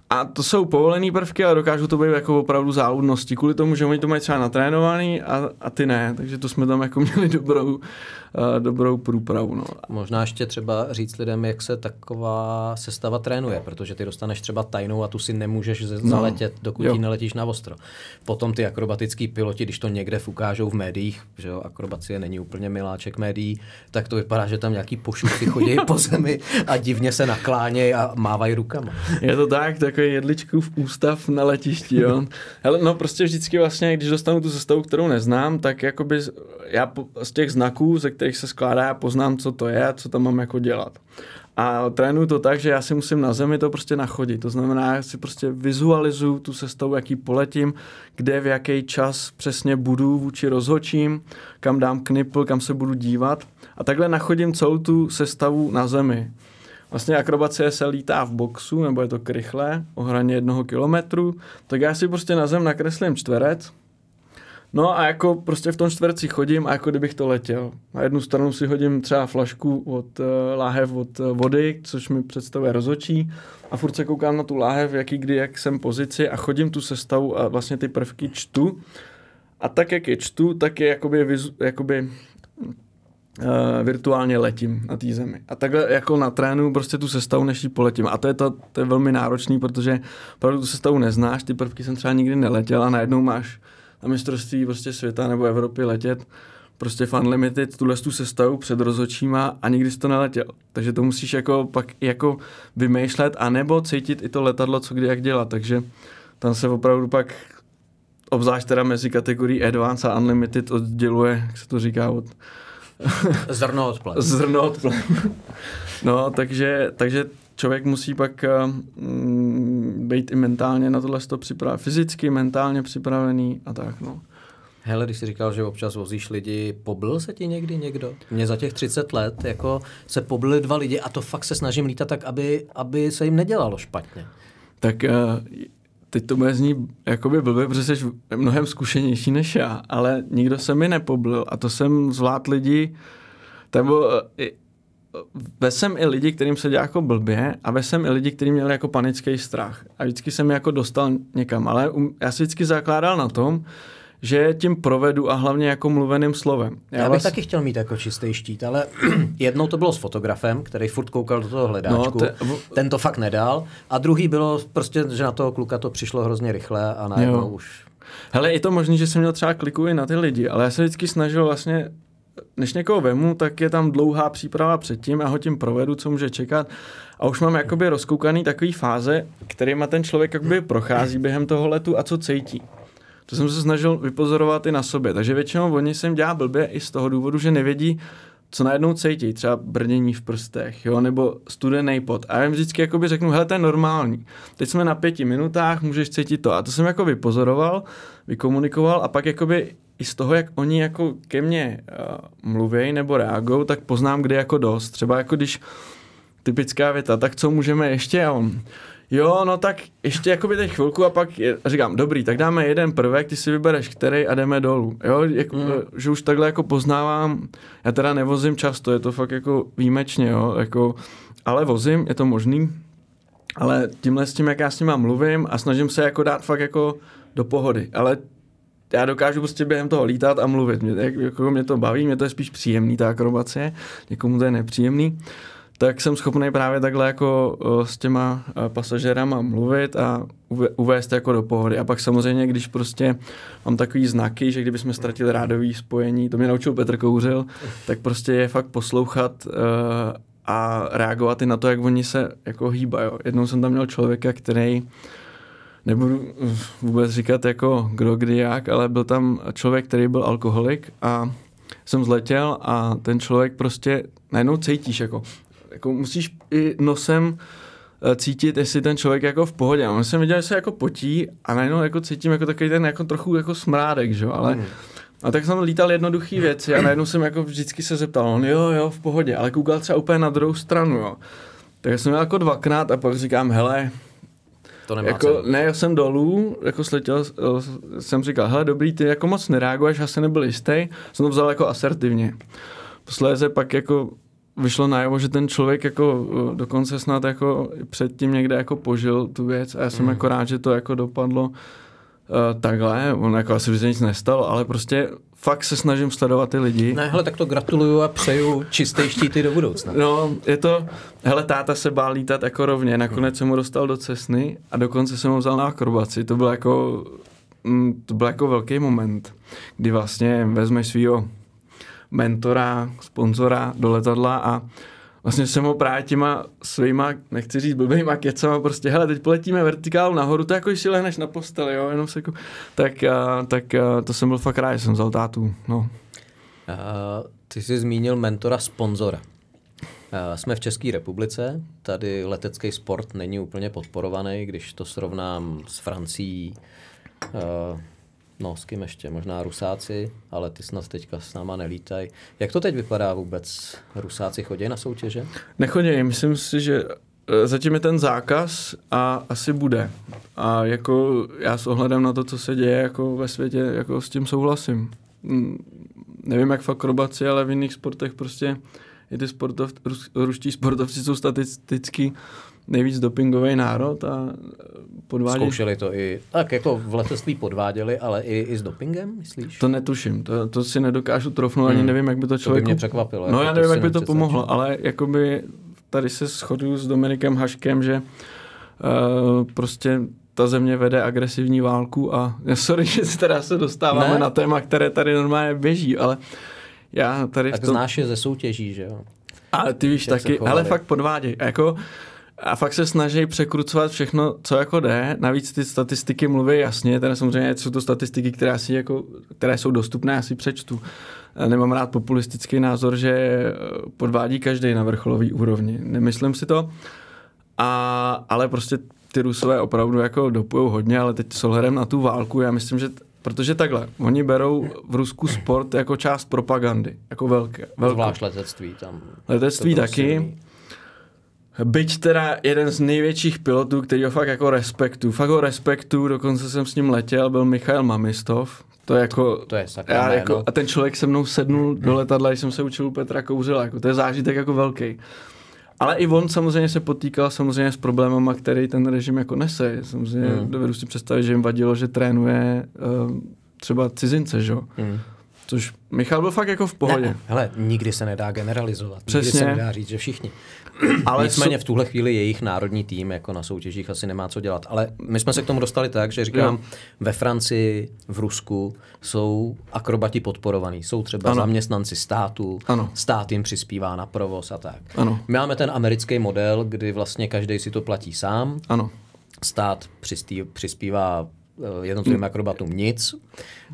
[SPEAKER 2] A to jsou povolené prvky, ale dokážou to být jako opravdu záludnosti. Kvůli tomu, že oni to mají třeba natrénovaný a, a ty ne. Takže to jsme tam jako měli dobrou, dobrou průpravu. No.
[SPEAKER 1] Možná ještě třeba říct lidem, jak se taková sestava trénuje, protože ty dostaneš třeba tajnou a tu si nemůžeš no. zaletět, dokud ji neletíš na ostro. Potom ty akrobatický piloti, když to někde ukážou v médiích, že jo, akrobacie není úplně miláček médií, tak to vypadá, že tam nějaký pošuty chodí po zemi a divně se naklánějí a mávají rukama.
[SPEAKER 2] Je to tak, takový v ústav na letišti, jo. Hele, no prostě vždycky vlastně, když dostanu tu sestavu, kterou neznám, tak jakoby já z těch znaků, ze kterých se skládá, já poznám, co to je a co tam mám jako dělat. A trénuju to tak, že já si musím na zemi to prostě nachodit. To znamená, já si prostě vizualizuju tu sestavu, jaký poletím, kde v jaký čas přesně budu vůči rozhočím, kam dám knipl, kam se budu dívat. A takhle nachodím celou tu sestavu na zemi. Vlastně akrobacie se lítá v boxu, nebo je to krychle, o hraně jednoho kilometru, tak já si prostě na zem nakreslím čtverec, No a jako prostě v tom čtverci chodím a jako kdybych to letěl. Na jednu stranu si hodím třeba flašku od uh, láhev od uh, vody, což mi představuje rozočí a furt se koukám na tu láhev, jaký kdy, jak jsem pozici a chodím tu sestavu a vlastně ty prvky čtu. A tak, jak je čtu, tak je jakoby, vizu, jakoby uh, virtuálně letím na té zemi. A takhle jako na trénu prostě tu sestavu, než poletím. A to je, to, to je velmi náročný, protože opravdu tu sestavu neznáš, ty prvky jsem třeba nikdy neletěl a najednou máš na mistrovství prostě světa nebo Evropy letět prostě fan limited tuhle tu sestavu před rozočíma a nikdy jsi to neletěl. Takže to musíš jako pak jako vymýšlet a nebo cítit i to letadlo, co kdy jak dělat. Takže tam se opravdu pak obzvlášť teda mezi kategorií Advance a Unlimited odděluje, jak se to říká, od...
[SPEAKER 1] Zrno od.
[SPEAKER 2] Zrno od no, takže, takže člověk musí pak um, být i mentálně na tohle to připravený, fyzicky, mentálně připravený a tak, no.
[SPEAKER 1] Hele, když jsi říkal, že občas vozíš lidi, poblil se ti někdy někdo? Mně za těch 30 let jako se poblili dva lidi a to fakt se snažím lítat tak, aby, aby se jim nedělalo špatně.
[SPEAKER 2] Tak uh, teď to bude znít jakoby blbě, protože jsi mnohem zkušenější než já, ale nikdo se mi nepoblil a to jsem zvlád lidi, nebo vesem i lidi, kterým se dělá jako blbě a vesem i lidi, kteří měli jako panický strach. A vždycky jsem jako dostal někam, ale um, já si vždycky zakládal na tom, že tím provedu a hlavně jako mluveným slovem.
[SPEAKER 1] Já, já bych vás... taky chtěl mít jako čistý štít, ale jednou to bylo s fotografem, který furt koukal do toho hledáčku, no, te... ten to fakt nedal a druhý bylo prostě, že na toho kluka to přišlo hrozně rychle a najednou už...
[SPEAKER 2] Hele, je to možné, že jsem měl třeba kliku i na ty lidi, ale já se vždycky snažil vlastně než někoho vemu, tak je tam dlouhá příprava předtím a ho tím provedu, co může čekat. A už mám jakoby rozkoukaný takový fáze, kterýma ten člověk jakoby prochází během toho letu a co cítí. To jsem se snažil vypozorovat i na sobě. Takže většinou oni se jim dělá blbě i z toho důvodu, že nevědí, co najednou cítí, třeba brnění v prstech, jo, nebo studený pot. A já jim vždycky jakoby řeknu, hele, to je normální. Teď jsme na pěti minutách, můžeš cítit to. A to jsem jako vypozoroval, vykomunikoval a pak jakoby i z toho, jak oni jako ke mně uh, mluví nebo reagují, tak poznám, kde jako dost. Třeba jako když typická věta, tak co můžeme ještě a on, jo, no tak ještě jakoby teď chvilku a pak je, říkám, dobrý, tak dáme jeden prvek, ty si vybereš který a jdeme dolů. Jo, jak, mm. že už takhle jako poznávám, já teda nevozím často, je to fakt jako výjimečně, jo, jako, ale vozím, je to možný, ale tímhle s tím, jak já s nima mluvím a snažím se jako dát fakt jako do pohody, ale já dokážu prostě během toho lítat a mluvit. Mě, jako mě to baví, mě to je spíš příjemný, ta akrobace, někomu to je nepříjemný. tak jsem schopný právě takhle jako s těma pasažérama mluvit a uvést jako do pohody. A pak samozřejmě, když prostě mám takový znaky, že kdybychom ztratili rádový spojení, to mě naučil Petr Kouřil, tak prostě je fakt poslouchat a reagovat i na to, jak oni se jako hýbají. Jednou jsem tam měl člověka, který nebudu vůbec říkat jako kdo, kdy, jak, ale byl tam člověk, který byl alkoholik a jsem zletěl a ten člověk prostě najednou cítíš, jako, jako musíš i nosem eh, cítit, jestli ten člověk jako v pohodě. A jsem viděl, že se jako potí a najednou jako cítím jako takový ten jako trochu jako smrádek, že? ale mm. A tak jsem lítal jednoduchý věci a najednou jsem jako vždycky se zeptal, on jo, jo, v pohodě, ale koukal třeba úplně na druhou stranu, jo. Tak jsem měl jako dvakrát a pak říkám, hele,
[SPEAKER 1] to nemá
[SPEAKER 2] jako, cenu. ne, já jsem dolů, jako sletěl, jsem říkal, hele, dobrý, ty jako moc nereaguješ, já jsem nebyl jistý, jsem to vzal jako asertivně. Posléze pak jako vyšlo najevo, že ten člověk jako dokonce snad jako předtím někde jako požil tu věc a já jsem mm. jako rád, že to jako dopadlo uh, takhle, on jako asi by nic nestalo, ale prostě fakt se snažím sledovat ty lidi.
[SPEAKER 1] Ne, hele, tak to gratuluju a přeju čisté štíty do budoucna.
[SPEAKER 2] No, je to, hele, táta se bál lítat jako rovně, nakonec jsem ho dostal do cesny a dokonce jsem ho vzal na akrobaci, to byl jako, mm, to byl jako velký moment, kdy vlastně vezmeš svého mentora, sponzora do letadla a vlastně jsem ho právě těma svýma, nechci říct blbýma kecama, prostě, hele, teď poletíme vertikálu nahoru, to jako, když si lehneš na posteli, jo, jenom se jako, tak, uh, tak uh, to jsem byl fakt rád, jsem vzal tátu, no. Uh,
[SPEAKER 1] ty jsi zmínil mentora sponzora. Uh, jsme v České republice, tady letecký sport není úplně podporovaný, když to srovnám s Francií, uh, No, s kým ještě? Možná Rusáci, ale ty snad teďka s náma nelítají. Jak to teď vypadá vůbec? Rusáci chodí na soutěže?
[SPEAKER 2] Nechodí, myslím si, že e, zatím je ten zákaz a asi bude. A jako já s ohledem na to, co se děje jako ve světě, jako s tím souhlasím. Mm, nevím, jak v akrobaci, ale v jiných sportech prostě i ty sportov, ruští sportovci jsou statisticky nejvíc dopingový národ a
[SPEAKER 1] podváděli. Zkoušeli to i, tak jako v letectví podváděli, ale i, i s dopingem, myslíš?
[SPEAKER 2] To netuším, to, to si nedokážu trofnout, hmm. ani nevím, jak by to člověk...
[SPEAKER 1] To by mě překvapilo.
[SPEAKER 2] No jako já nevím, jak by to pomohlo, ale jakoby tady se shoduju s Dominikem Haškem, že uh, prostě ta země vede agresivní válku a sorry, že se teda se dostáváme ne? na téma, které tady normálně běží, ale já tady
[SPEAKER 1] tak v tom... znáš je ze soutěží, že jo?
[SPEAKER 2] Ale ty víš taky, ale fakt podváděj. Jako, a fakt se snaží překrucovat všechno, co jako jde. Navíc ty statistiky mluví jasně, teda samozřejmě jsou to statistiky, které, si jako, které jsou dostupné, já si přečtu. Nemám rád populistický názor, že eh, podvádí každý na vrcholový úrovni. Nemyslím si to, a, ale prostě ty Rusové opravdu jako dopujou hodně, ale teď s ohledem na tu válku, já myslím, že Protože takhle, oni berou v Rusku sport jako část propagandy, jako velké.
[SPEAKER 1] velké. Zvlášť letectví tam.
[SPEAKER 2] Letectví taky. Byť teda jeden z největších pilotů, který ho fakt jako respektu, fakt ho respektu, dokonce jsem s ním letěl, byl Michail Mamistov. To je jako,
[SPEAKER 1] to je já
[SPEAKER 2] jako, a ten člověk se mnou sednul do letadla, když jsem se učil u Petra Kouřila, jako, to je zážitek jako velký. Ale i on samozřejmě se potýkal samozřejmě s problémama, který ten režim jako nese. Samozřejmě mm. dovedu si představit, že jim vadilo, že trénuje uh, třeba cizince, že? Mm. Což Michal byl fakt jako v pohodě. Ne,
[SPEAKER 1] hele, nikdy se nedá generalizovat. Přesně. Nikdy se nedá říct, že všichni. Ale Nicméně v tuhle chvíli jejich národní tým jako na soutěžích asi nemá co dělat. Ale my jsme se k tomu dostali tak, že říkám, jo. ve Francii, v Rusku jsou akrobati podporovaní. Jsou třeba ano. zaměstnanci státu, ano. stát jim přispívá na provoz a tak. Ano. My máme ten americký model, kdy vlastně každý si to platí sám.
[SPEAKER 2] Ano.
[SPEAKER 1] Stát přispívá jednotlivým hmm. akrobatům nic.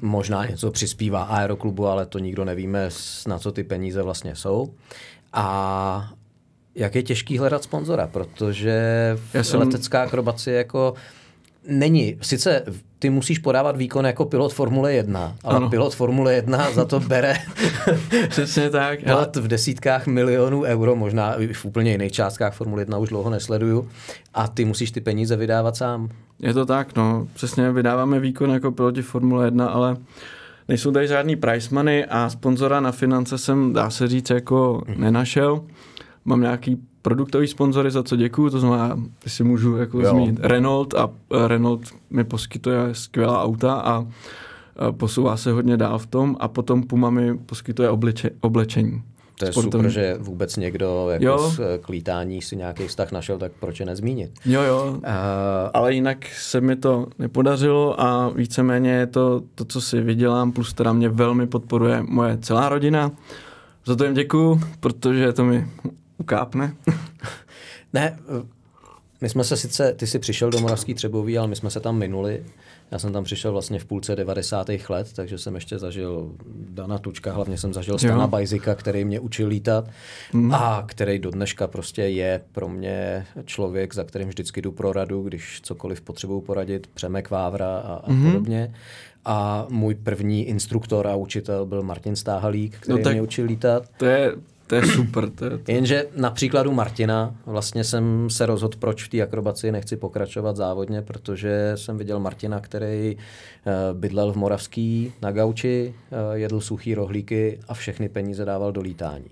[SPEAKER 1] Možná něco přispívá aeroklubu, ale to nikdo nevíme, na co ty peníze vlastně jsou. A jak je těžký hledat sponzora, protože Já jsem... letecká akrobacie jako není, sice ty musíš podávat výkon jako pilot Formule 1, ale ano. pilot Formule 1 za to bere
[SPEAKER 2] Přesně tak.
[SPEAKER 1] plat v desítkách milionů euro, možná i v úplně jiných částkách Formule 1 už dlouho nesleduju a ty musíš ty peníze vydávat sám.
[SPEAKER 2] Je to tak, no. Přesně vydáváme výkon jako piloti Formule 1, ale nejsou tady žádný price money a sponzora na finance jsem, dá se říct, jako hmm. nenašel mám nějaký produktový sponzory, za co děkuju, to znamená, si můžu jako jo. zmínit Renault a eh, Renault mi poskytuje skvělá auta a posouvá se hodně dál v tom a potom Puma mi poskytuje obliče, oblečení.
[SPEAKER 1] To je sportovní. super, že vůbec někdo jako jo. s klítání si nějaký vztah našel, tak proč je nezmínit?
[SPEAKER 2] Jo, jo, uh, ale jinak se mi to nepodařilo a víceméně je to to, co si vydělám, plus teda mě velmi podporuje moje celá rodina. Za to jim děkuju, protože to mi ukápne.
[SPEAKER 1] ne, my jsme se sice, ty jsi přišel do Moravský Třebový, ale my jsme se tam minuli. Já jsem tam přišel vlastně v půlce 90. let, takže jsem ještě zažil Dana Tučka, hlavně jsem zažil Stana Bajzika, který mě učil lítat mm. a který do dneška prostě je pro mě člověk, za kterým vždycky jdu pro radu, když cokoliv potřebuju poradit, Přemek Vávra a, a mm. podobně. A můj první instruktor a učitel byl Martin Stáhalík, který no mě učil lítat.
[SPEAKER 2] To je to je super. To je to.
[SPEAKER 1] Jenže na příkladu Martina vlastně jsem se rozhodl, proč v té akrobaci nechci pokračovat závodně, protože jsem viděl Martina, který eh, bydlel v Moravský na gauči, eh, jedl suchý rohlíky a všechny peníze dával do lítání.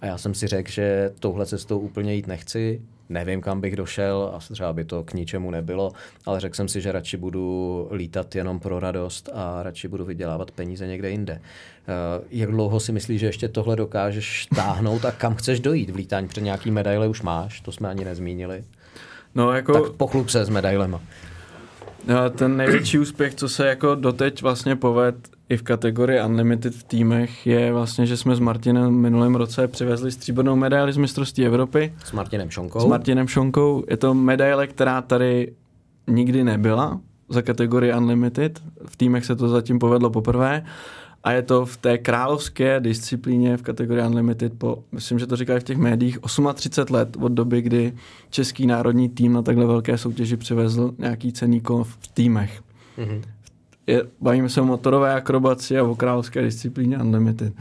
[SPEAKER 1] A já jsem si řekl, že touhle cestou úplně jít nechci, nevím, kam bych došel a třeba by to k ničemu nebylo, ale řekl jsem si, že radši budu lítat jenom pro radost a radši budu vydělávat peníze někde jinde. Eh, jak dlouho si myslíš, že ještě tohle dokážeš táhnout a kam chceš dojít? V lítání před nějaký medaile už máš, to jsme ani nezmínili.
[SPEAKER 2] No, jako...
[SPEAKER 1] Tak pochlup se s medailema.
[SPEAKER 2] No, ten největší úspěch, co se jako doteď vlastně poved i v kategorii Unlimited v týmech, je vlastně, že jsme s Martinem minulém roce přivezli stříbrnou medaili z mistrovství Evropy.
[SPEAKER 1] S Martinem Šonkou.
[SPEAKER 2] S Martinem Šonkou. Je to medaile, která tady nikdy nebyla za kategorii Unlimited. V týmech se to zatím povedlo poprvé a je to v té královské disciplíně v kategorii Unlimited po, myslím, že to říkají v těch médiích, 38 let od doby, kdy český národní tým na takhle velké soutěži přivezl nějaký cený kov v týmech. Mm-hmm. Je, bavíme se o motorové akrobaci a o královské disciplíně Unlimited.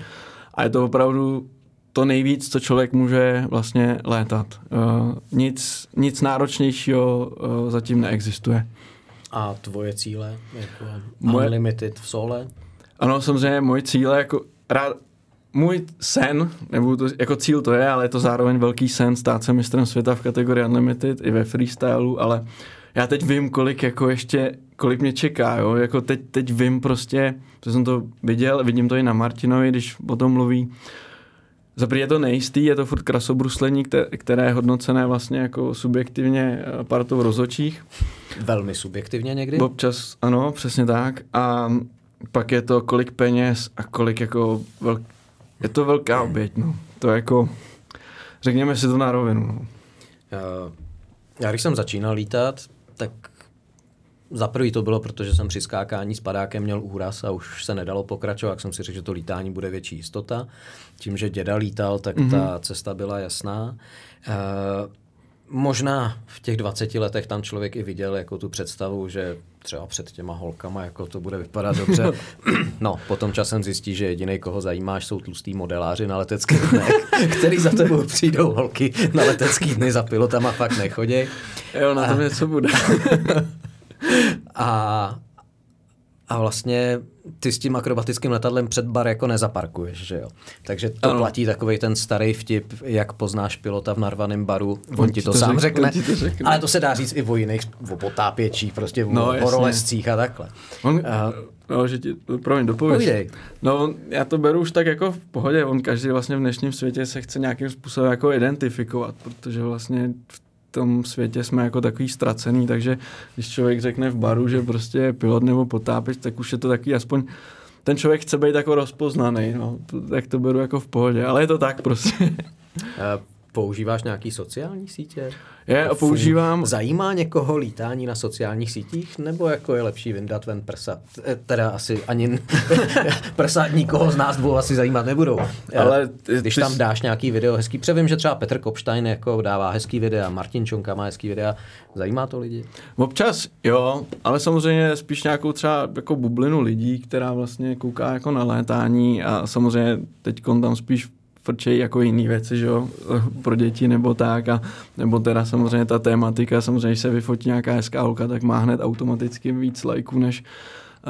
[SPEAKER 2] A je to opravdu to nejvíc, co člověk může vlastně létat. Uh, nic, nic náročnějšího uh, zatím neexistuje.
[SPEAKER 1] A tvoje cíle? Jako Moje... Unlimited v sole?
[SPEAKER 2] Ano, samozřejmě můj cíl je jako rád, můj sen, nebo to, jako cíl to je, ale je to zároveň velký sen stát se mistrem světa v kategorii Unlimited i ve freestylu, ale já teď vím, kolik jako ještě, kolik mě čeká, jo, jako teď, teď vím prostě, že jsem to viděl, vidím to i na Martinovi, když o tom mluví, za je to nejistý, je to furt krasobruslení, které je hodnocené vlastně jako subjektivně eh, partou rozočích.
[SPEAKER 1] Velmi subjektivně někdy?
[SPEAKER 2] Občas, ano, přesně tak. A pak je to kolik peněz a kolik jako velk... je to velká oběť, no. To jako, řekněme si to na rovinu, no.
[SPEAKER 1] Já, já když jsem začínal lítat, tak za prvý to bylo, protože jsem při skákání s padákem měl úraz a už se nedalo pokračovat, jak jsem si řekl, že to lítání bude větší jistota. Tím, že děda lítal, tak mm-hmm. ta cesta byla jasná. Uh, možná v těch 20 letech tam člověk i viděl jako tu představu, že třeba před těma holkama jako to bude vypadat dobře. No, potom časem zjistí, že jediný, koho zajímáš, jsou tlustý modeláři na leteckých dnech, který za tebou přijdou holky na letecký dny za pilotama fakt nechodí.
[SPEAKER 2] Jo, na tom něco bude.
[SPEAKER 1] a, a vlastně ty s tím akrobatickým letadlem před bar jako nezaparkuješ, že jo. Takže to ano. platí takový ten starý vtip, jak poznáš pilota v narvaném baru, on, on ti to, to sám řek, řekne. To řekne. Ale to se dá říct i o jiných, o potápěčích, prostě o no, horolezcích a takhle.
[SPEAKER 2] On, a, No, že ti, promiň, dopověš.
[SPEAKER 1] Povídej.
[SPEAKER 2] No, já to beru už tak jako v pohodě, on každý vlastně v dnešním světě se chce nějakým způsobem jako identifikovat, protože vlastně v tom světě jsme jako takový ztracený, takže když člověk řekne v baru, že prostě je pilot nebo potápěč, tak už je to takový aspoň ten člověk chce být jako rozpoznaný, no, tak to beru jako v pohodě, ale je to tak prostě.
[SPEAKER 1] Používáš nějaký sociální sítě?
[SPEAKER 2] Je, používám.
[SPEAKER 1] Zajímá někoho lítání na sociálních sítích, nebo jako je lepší vyndat ven prsa? E, teda asi ani prsa nikoho z nás dvou asi zajímat nebudou. E, Ale ty, Když tam dáš nějaký video hezký, převím, že třeba Petr Kopstein jako dává hezký videa, Martin Čonka má hezký videa, zajímá to lidi?
[SPEAKER 2] Občas jo, ale samozřejmě spíš nějakou třeba jako bublinu lidí, která vlastně kouká jako na létání a samozřejmě teď tam spíš frčejí jako jiné věci, že jo, pro děti nebo tak a nebo teda samozřejmě ta tématika, samozřejmě, když se vyfotí nějaká hezká holka, tak má hned automaticky víc lajků, než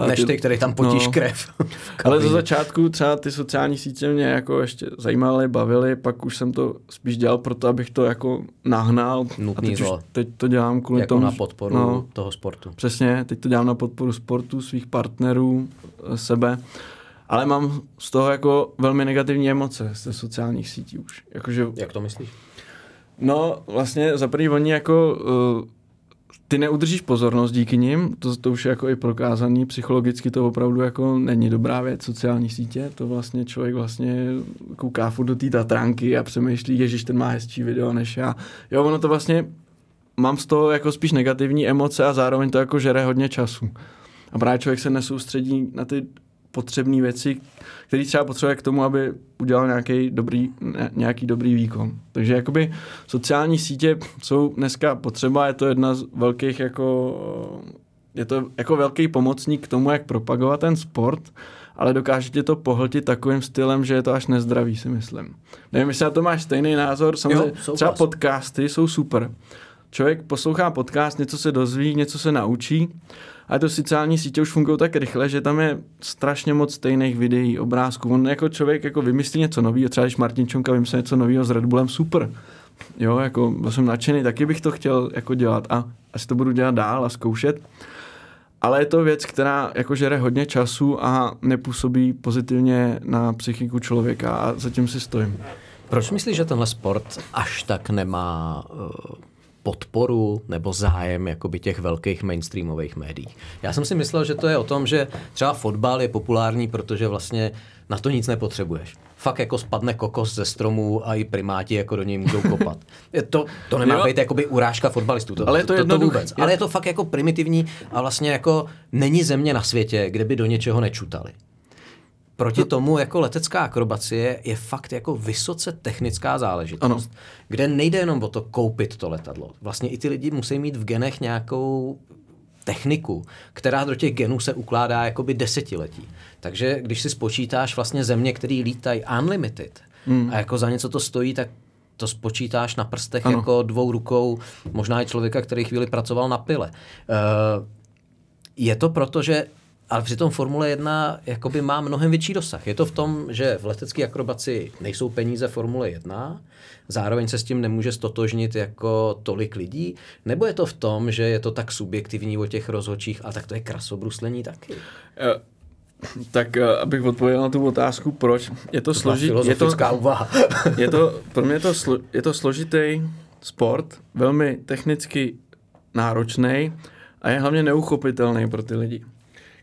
[SPEAKER 1] než ty, který tam potíš no, krev.
[SPEAKER 2] Ale za začátku třeba ty sociální sítě mě jako ještě zajímaly, bavily, pak už jsem to spíš dělal proto, abych to jako nahnal.
[SPEAKER 1] Nutný a teď, už,
[SPEAKER 2] teď to dělám kvůli
[SPEAKER 1] jako
[SPEAKER 2] tomu.
[SPEAKER 1] na podporu no, toho sportu.
[SPEAKER 2] Přesně, teď to dělám na podporu sportu, svých partnerů, sebe ale mám z toho jako velmi negativní emoce ze sociálních sítí už. Jakože,
[SPEAKER 1] Jak to myslíš?
[SPEAKER 2] No, vlastně za první oni jako uh, ty neudržíš pozornost díky nim, to, to už je jako i prokázaný, psychologicky to opravdu jako není dobrá věc, sociální sítě, to vlastně člověk vlastně kouká furt do té Tatranky a přemýšlí, ježiš, ten má hezčí video než já. Jo, ono to vlastně, mám z toho jako spíš negativní emoce a zároveň to jako žere hodně času. A právě člověk se nesoustředí na ty potřebné věci, který třeba potřebuje k tomu, aby udělal nějaký dobrý, nějaký dobrý výkon. Takže jakoby sociální sítě jsou dneska potřeba, je to jedna z velkých jako je to jako velký pomocník k tomu, jak propagovat ten sport, ale dokáže tě to pohltit takovým stylem, že je to až nezdravý, si myslím. Nevím, jestli na to máš stejný názor, samozřejmě jo, třeba podcasty jsou super. Člověk poslouchá podcast, něco se dozví, něco se naučí, ale to sociální sítě už fungují tak rychle, že tam je strašně moc stejných videí, obrázků. On jako člověk jako vymyslí něco nového, třeba když Martin Čonka vymyslí něco nového s Red Bullem, super. Jo, jako byl jsem nadšený, taky bych to chtěl jako dělat a asi to budu dělat dál a zkoušet. Ale je to věc, která jako žere hodně času a nepůsobí pozitivně na psychiku člověka a zatím si stojím.
[SPEAKER 1] Proč myslíš, že tenhle sport až tak nemá uh podporu nebo zájem jakoby těch velkých mainstreamových médií. Já jsem si myslel, že to je o tom, že třeba fotbal je populární, protože vlastně na to nic nepotřebuješ. Fakt jako spadne kokos ze stromů a i primáti jako do něj můžou kopat. Je to, to nemá jo. být jakoby urážka fotbalistů, to, ale to, to, to vůbec. Je. Ale je to fakt jako primitivní a vlastně jako není země na světě, kde by do něčeho nečutali. Proti tomu jako letecká akrobacie je fakt jako vysoce technická záležitost, ano. kde nejde jenom o to koupit to letadlo. Vlastně i ty lidi musí mít v genech nějakou techniku, která do těch genů se ukládá jakoby desetiletí. Takže když si spočítáš vlastně země, které lítají unlimited hmm. a jako za něco to stojí, tak to spočítáš na prstech ano. jako dvou rukou, možná i člověka, který chvíli pracoval na pile. Uh, je to proto, že ale přitom Formule 1 jakoby má mnohem větší dosah. Je to v tom, že v letecké akrobaci nejsou peníze Formule 1, zároveň se s tím nemůže stotožnit jako tolik lidí, nebo je to v tom, že je to tak subjektivní o těch rozhodčích, a tak to je krasobruslení taky? Uh.
[SPEAKER 2] Tak uh, abych odpověděl na tu otázku, proč je to, složitý.
[SPEAKER 1] Je to, úvaha.
[SPEAKER 2] je to, pro mě je to, slo, je to složitý sport, velmi technicky náročný a je hlavně neuchopitelný pro ty lidi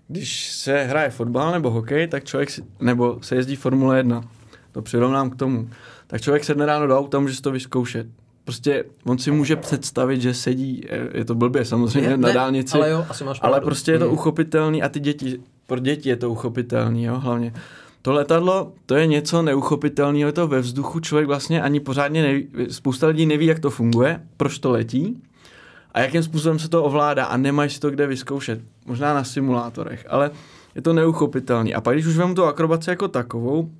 [SPEAKER 2] když se hraje fotbal nebo hokej, tak člověk, si, nebo se jezdí Formule 1, to přirovnám k tomu, tak člověk sedne ráno do auta, může si to vyzkoušet. Prostě on si může představit, že sedí, je to blbě samozřejmě je, na ne, dálnici,
[SPEAKER 1] ale, jo, asi máš
[SPEAKER 2] ale prostě je to mm. uchopitelný a ty děti, pro děti je to uchopitelný, jo, hlavně. To letadlo, to je něco neuchopitelného, je to ve vzduchu, člověk vlastně ani pořádně neví, spousta lidí neví, jak to funguje, proč to letí, a jakým způsobem se to ovládá a nemáš si to kde vyzkoušet. Možná na simulátorech, ale je to neuchopitelný. A pak, když už vemu tu akrobaci jako takovou,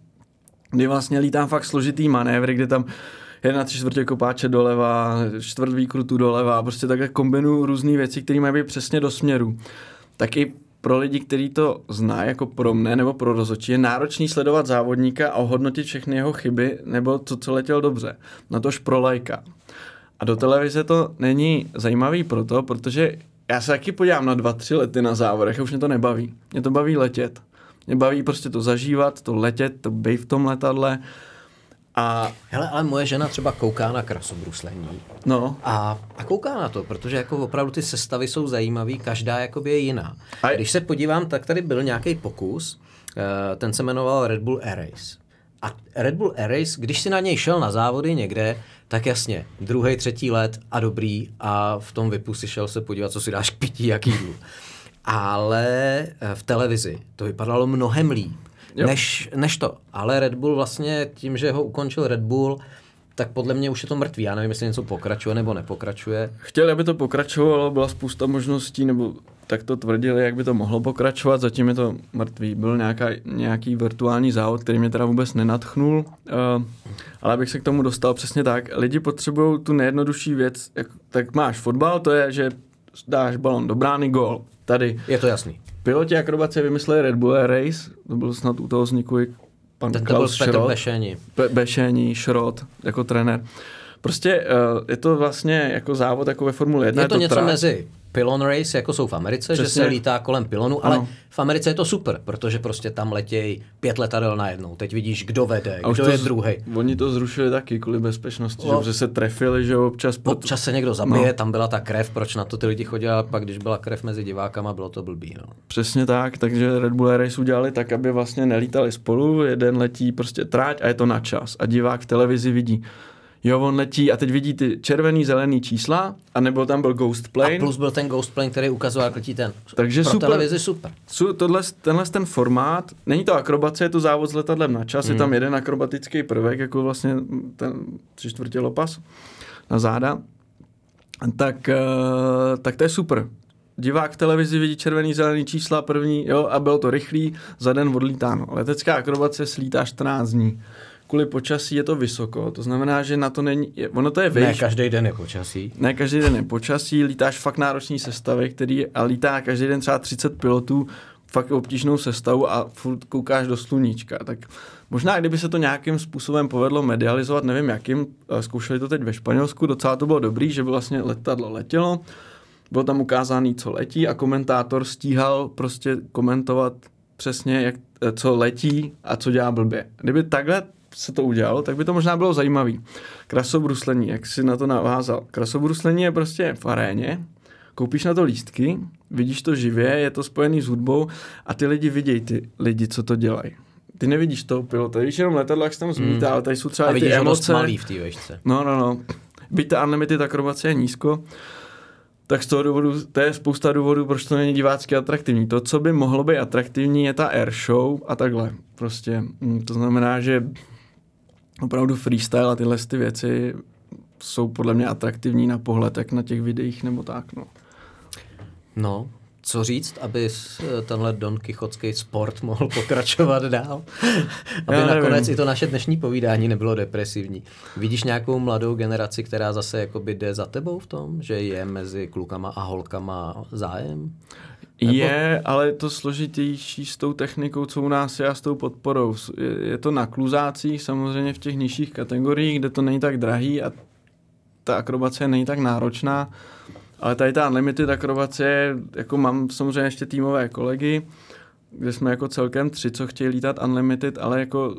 [SPEAKER 2] kdy vlastně lítám fakt složitý manévry, kde tam jedna tři čtvrtě kopáče doleva, čtvrt výkrutu doleva, prostě takhle kombinuju různé věci, které mají být přesně do směru. Tak i pro lidi, kteří to znají, jako pro mne nebo pro rozhodčí, je náročný sledovat závodníka a ohodnotit všechny jeho chyby nebo to, co letěl dobře. Na tož pro lajka. A do televize to není zajímavý proto, protože já se taky podívám na dva, tři lety na závodech a už mě to nebaví. Mě to baví letět. Mě baví prostě to zažívat, to letět, to být v tom letadle. A...
[SPEAKER 1] Hele, ale moje žena třeba kouká na krasobruslení.
[SPEAKER 2] No.
[SPEAKER 1] A, a kouká na to, protože jako opravdu ty sestavy jsou zajímavé, každá jakoby je jiná. A... Když se podívám, tak tady byl nějaký pokus, eh, ten se jmenoval Red Bull Air Race. A Red Bull Air Race, když si na něj šel na závody někde, tak jasně, druhý, třetí let a dobrý a v tom vypu si šel se podívat, co si dáš k pití, jak jídlu. Ale eh, v televizi to vypadalo mnohem líp, než, než to. Ale Red Bull vlastně tím, že ho ukončil Red Bull, tak podle mě už je to mrtvý. Já nevím, jestli něco pokračuje nebo nepokračuje.
[SPEAKER 2] Chtěli, aby to pokračovalo, byla spousta možností, nebo tak to tvrdili, jak by to mohlo pokračovat, zatím je to mrtvý. Byl nějaká, nějaký virtuální závod, který mě teda vůbec nenatchnul, uh, ale abych se k tomu dostal přesně tak. Lidi potřebují tu nejjednodušší věc, jak, tak máš fotbal, to je, že dáš balon do brány, gol. Tady.
[SPEAKER 1] Je to jasný.
[SPEAKER 2] Piloti akrobace vymysleli Red Bull Air Race, to byl snad u toho vzniku pan
[SPEAKER 1] Ten Klaus byl Petr Bešení.
[SPEAKER 2] Be- Bešení, Šrot, jako trenér. Prostě uh, je to vlastně jako závod jako ve Formule 1.
[SPEAKER 1] Je to,
[SPEAKER 2] je to
[SPEAKER 1] něco
[SPEAKER 2] trať.
[SPEAKER 1] mezi pylon race, jako jsou v Americe, Přesně. že se lítá kolem pylonu, ale
[SPEAKER 2] Ano.
[SPEAKER 1] v Americe je to super, protože prostě tam letějí pět letadel najednou. Teď vidíš, kdo vede,
[SPEAKER 2] A
[SPEAKER 1] kdo je
[SPEAKER 2] z-
[SPEAKER 1] druhý.
[SPEAKER 2] Oni to zrušili taky kvůli bezpečnosti,
[SPEAKER 1] No.
[SPEAKER 2] že, se trefili, že občas. proto-
[SPEAKER 1] Občas se někdo zabije,
[SPEAKER 2] No.
[SPEAKER 1] tam byla ta krev, proč na to ty lidi chodili, a pak když byla krev mezi divákama, bylo to blbý. No.
[SPEAKER 2] Přesně tak, takže Red Bull Race udělali tak, aby vlastně nelítali spolu, jeden letí prostě tráť a je to na čas a divák v televizi vidí, jo, on letí a teď vidí ty červený, zelený čísla, a nebo tam byl Ghost Plane.
[SPEAKER 1] A plus byl ten Ghost Plane, který ukazoval, jak letí ten.
[SPEAKER 2] Takže
[SPEAKER 1] Pro
[SPEAKER 2] super.
[SPEAKER 1] televizi super.
[SPEAKER 2] Su, tohle, tenhle ten formát, není to akrobace, je to závod s letadlem na čas,
[SPEAKER 1] Hmm.
[SPEAKER 2] je tam jeden akrobatický prvek, jako vlastně ten tři čtvrtě lopas na záda, tak, eh, tak to je super. Divák v televizi vidí červený, zelený čísla první, jo, a bylo to rychlý, za den odlítáno. Letecká akrobace slítá 14 dní. Kvůli počasí je to vysoko, to znamená, že na to není, je, ono to je
[SPEAKER 1] Ne,
[SPEAKER 2] výš,
[SPEAKER 1] každý den je počasí.
[SPEAKER 2] ne každý den je počasí, lítáš fakt náročný sestavy, který a lítá každý den třeba 30 pilotů, fakt obtížnou sestavu a furt koukáš do sluníčka. Tak možná, kdyby se to nějakým způsobem povedlo medializovat, nevím jakým, eh, zkoušeli to teď ve Španělsku, docela to bylo dobrý, že by vlastně letadlo letělo, bylo tam ukázaný, co letí a komentátor stíhal prostě komentovat přesně, jak, eh, co letí a co dělá blbě. Kdyby takhle se to udělalo, tak by to možná bylo zajímavý. Krasobruslení, jak si na to navázal. Krasobruslení je prostě v aréně, koupíš na to lístky, vidíš to živě, je to spojený s hudbou a ty lidi vidějí ty lidi, co to dělají. Ty nevidíš toho pilota, vidíš jenom letadlo, jak se tam zmítá, ale tady jsou třeba
[SPEAKER 1] A vidíš
[SPEAKER 2] ty emoce.
[SPEAKER 1] malý v té vešce.
[SPEAKER 2] No, no, no. Byť ta unlimited akrobace je nízko, tak z toho důvodu, to je spousta důvodů, proč to není divácky atraktivní. To, co by mohlo být atraktivní, je ta air show a takhle. Prostě, mm, to znamená, že opravdu freestyle a tyhle ty věci jsou podle mě atraktivní na pohled, jak na těch videích nebo tak, no.
[SPEAKER 1] No, co říct, aby tenhle Don Kichotský sport mohl pokračovat dál? Aby
[SPEAKER 2] Já nevím.
[SPEAKER 1] nakonec i to naše dnešní povídání nebylo depresivní. Vidíš nějakou mladou generaci, která zase jakoby jde za tebou v tom, že je mezi klukama a holkama zájem?
[SPEAKER 2] Je, ale to složitější s tou technikou, co u nás je a s tou podporou. Je, je to na kluzácích, samozřejmě v těch nižších kategoriích, kde to není tak drahý a ta akrobace není tak náročná, ale tady ta unlimited akrobace, jako mám samozřejmě ještě týmové kolegy, kde jsme jako celkem tři, co chtějí lítat unlimited, ale jako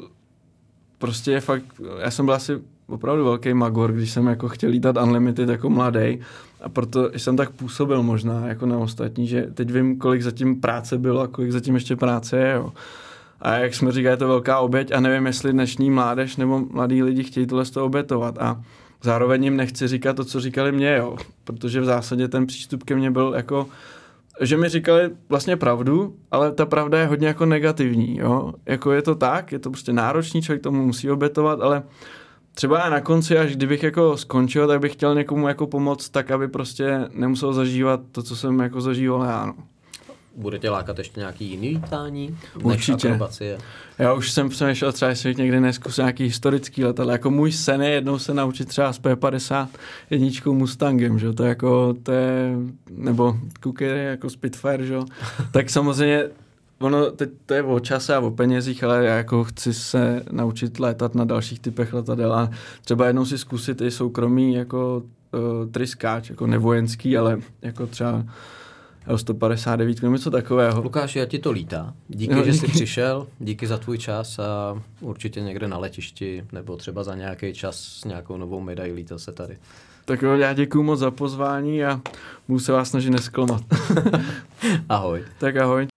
[SPEAKER 2] prostě je fakt, já jsem byl asi opravdu velký magor, když jsem jako chtěl lítat unlimited jako mladý a proto jsem tak působil možná jako na ostatní, že teď vím, kolik zatím práce bylo a kolik zatím ještě práce je, jo. A jak jsme říkali, je to velká oběť a nevím, jestli dnešní mládež nebo mladí lidi chtějí tohle z toho obětovat a zároveň jim nechci říkat to, co říkali mě, jo. Protože v zásadě ten přístup ke mně byl jako, že mi říkali vlastně pravdu, ale ta pravda je hodně jako negativní, jo. Jako je to tak, je to prostě náročný, člověk tomu musí obětovat, ale třeba já na konci, až kdybych jako skončil, tak bych chtěl někomu jako pomoct tak, aby prostě nemusel zažívat to, co jsem jako zažíval já, no.
[SPEAKER 1] Bude tě lákat ještě nějaký jiný lítání?
[SPEAKER 2] Určitě.
[SPEAKER 1] akrobacie?
[SPEAKER 2] Já už jsem přemýšlel třeba, jestli někdy neskusil nějaký historický letadlo. Jako můj sen je jednou se naučit třeba s P50 jedničkou Mustangem, že to je jako, to je, nebo Cooker jako Spitfire, že tak samozřejmě ono, teď to je o čase a o penězích, ale já jako chci se naučit létat na dalších typech letadel a třeba jednou si zkusit i soukromý jako uh, tryskáč, jako nevojenský, ale jako třeba L159, nebo něco takového.
[SPEAKER 1] Lukáš, já ti to lítá. Díky,
[SPEAKER 2] No,
[SPEAKER 1] že jsi přišel, díky za tvůj čas a určitě někde na letišti nebo třeba za nějaký čas s nějakou novou medailí to se tady.
[SPEAKER 2] Tak jo, já děkuji moc za pozvání a budu se vás snažit nesklamat.
[SPEAKER 1] Ahoj.
[SPEAKER 2] tak ahoj.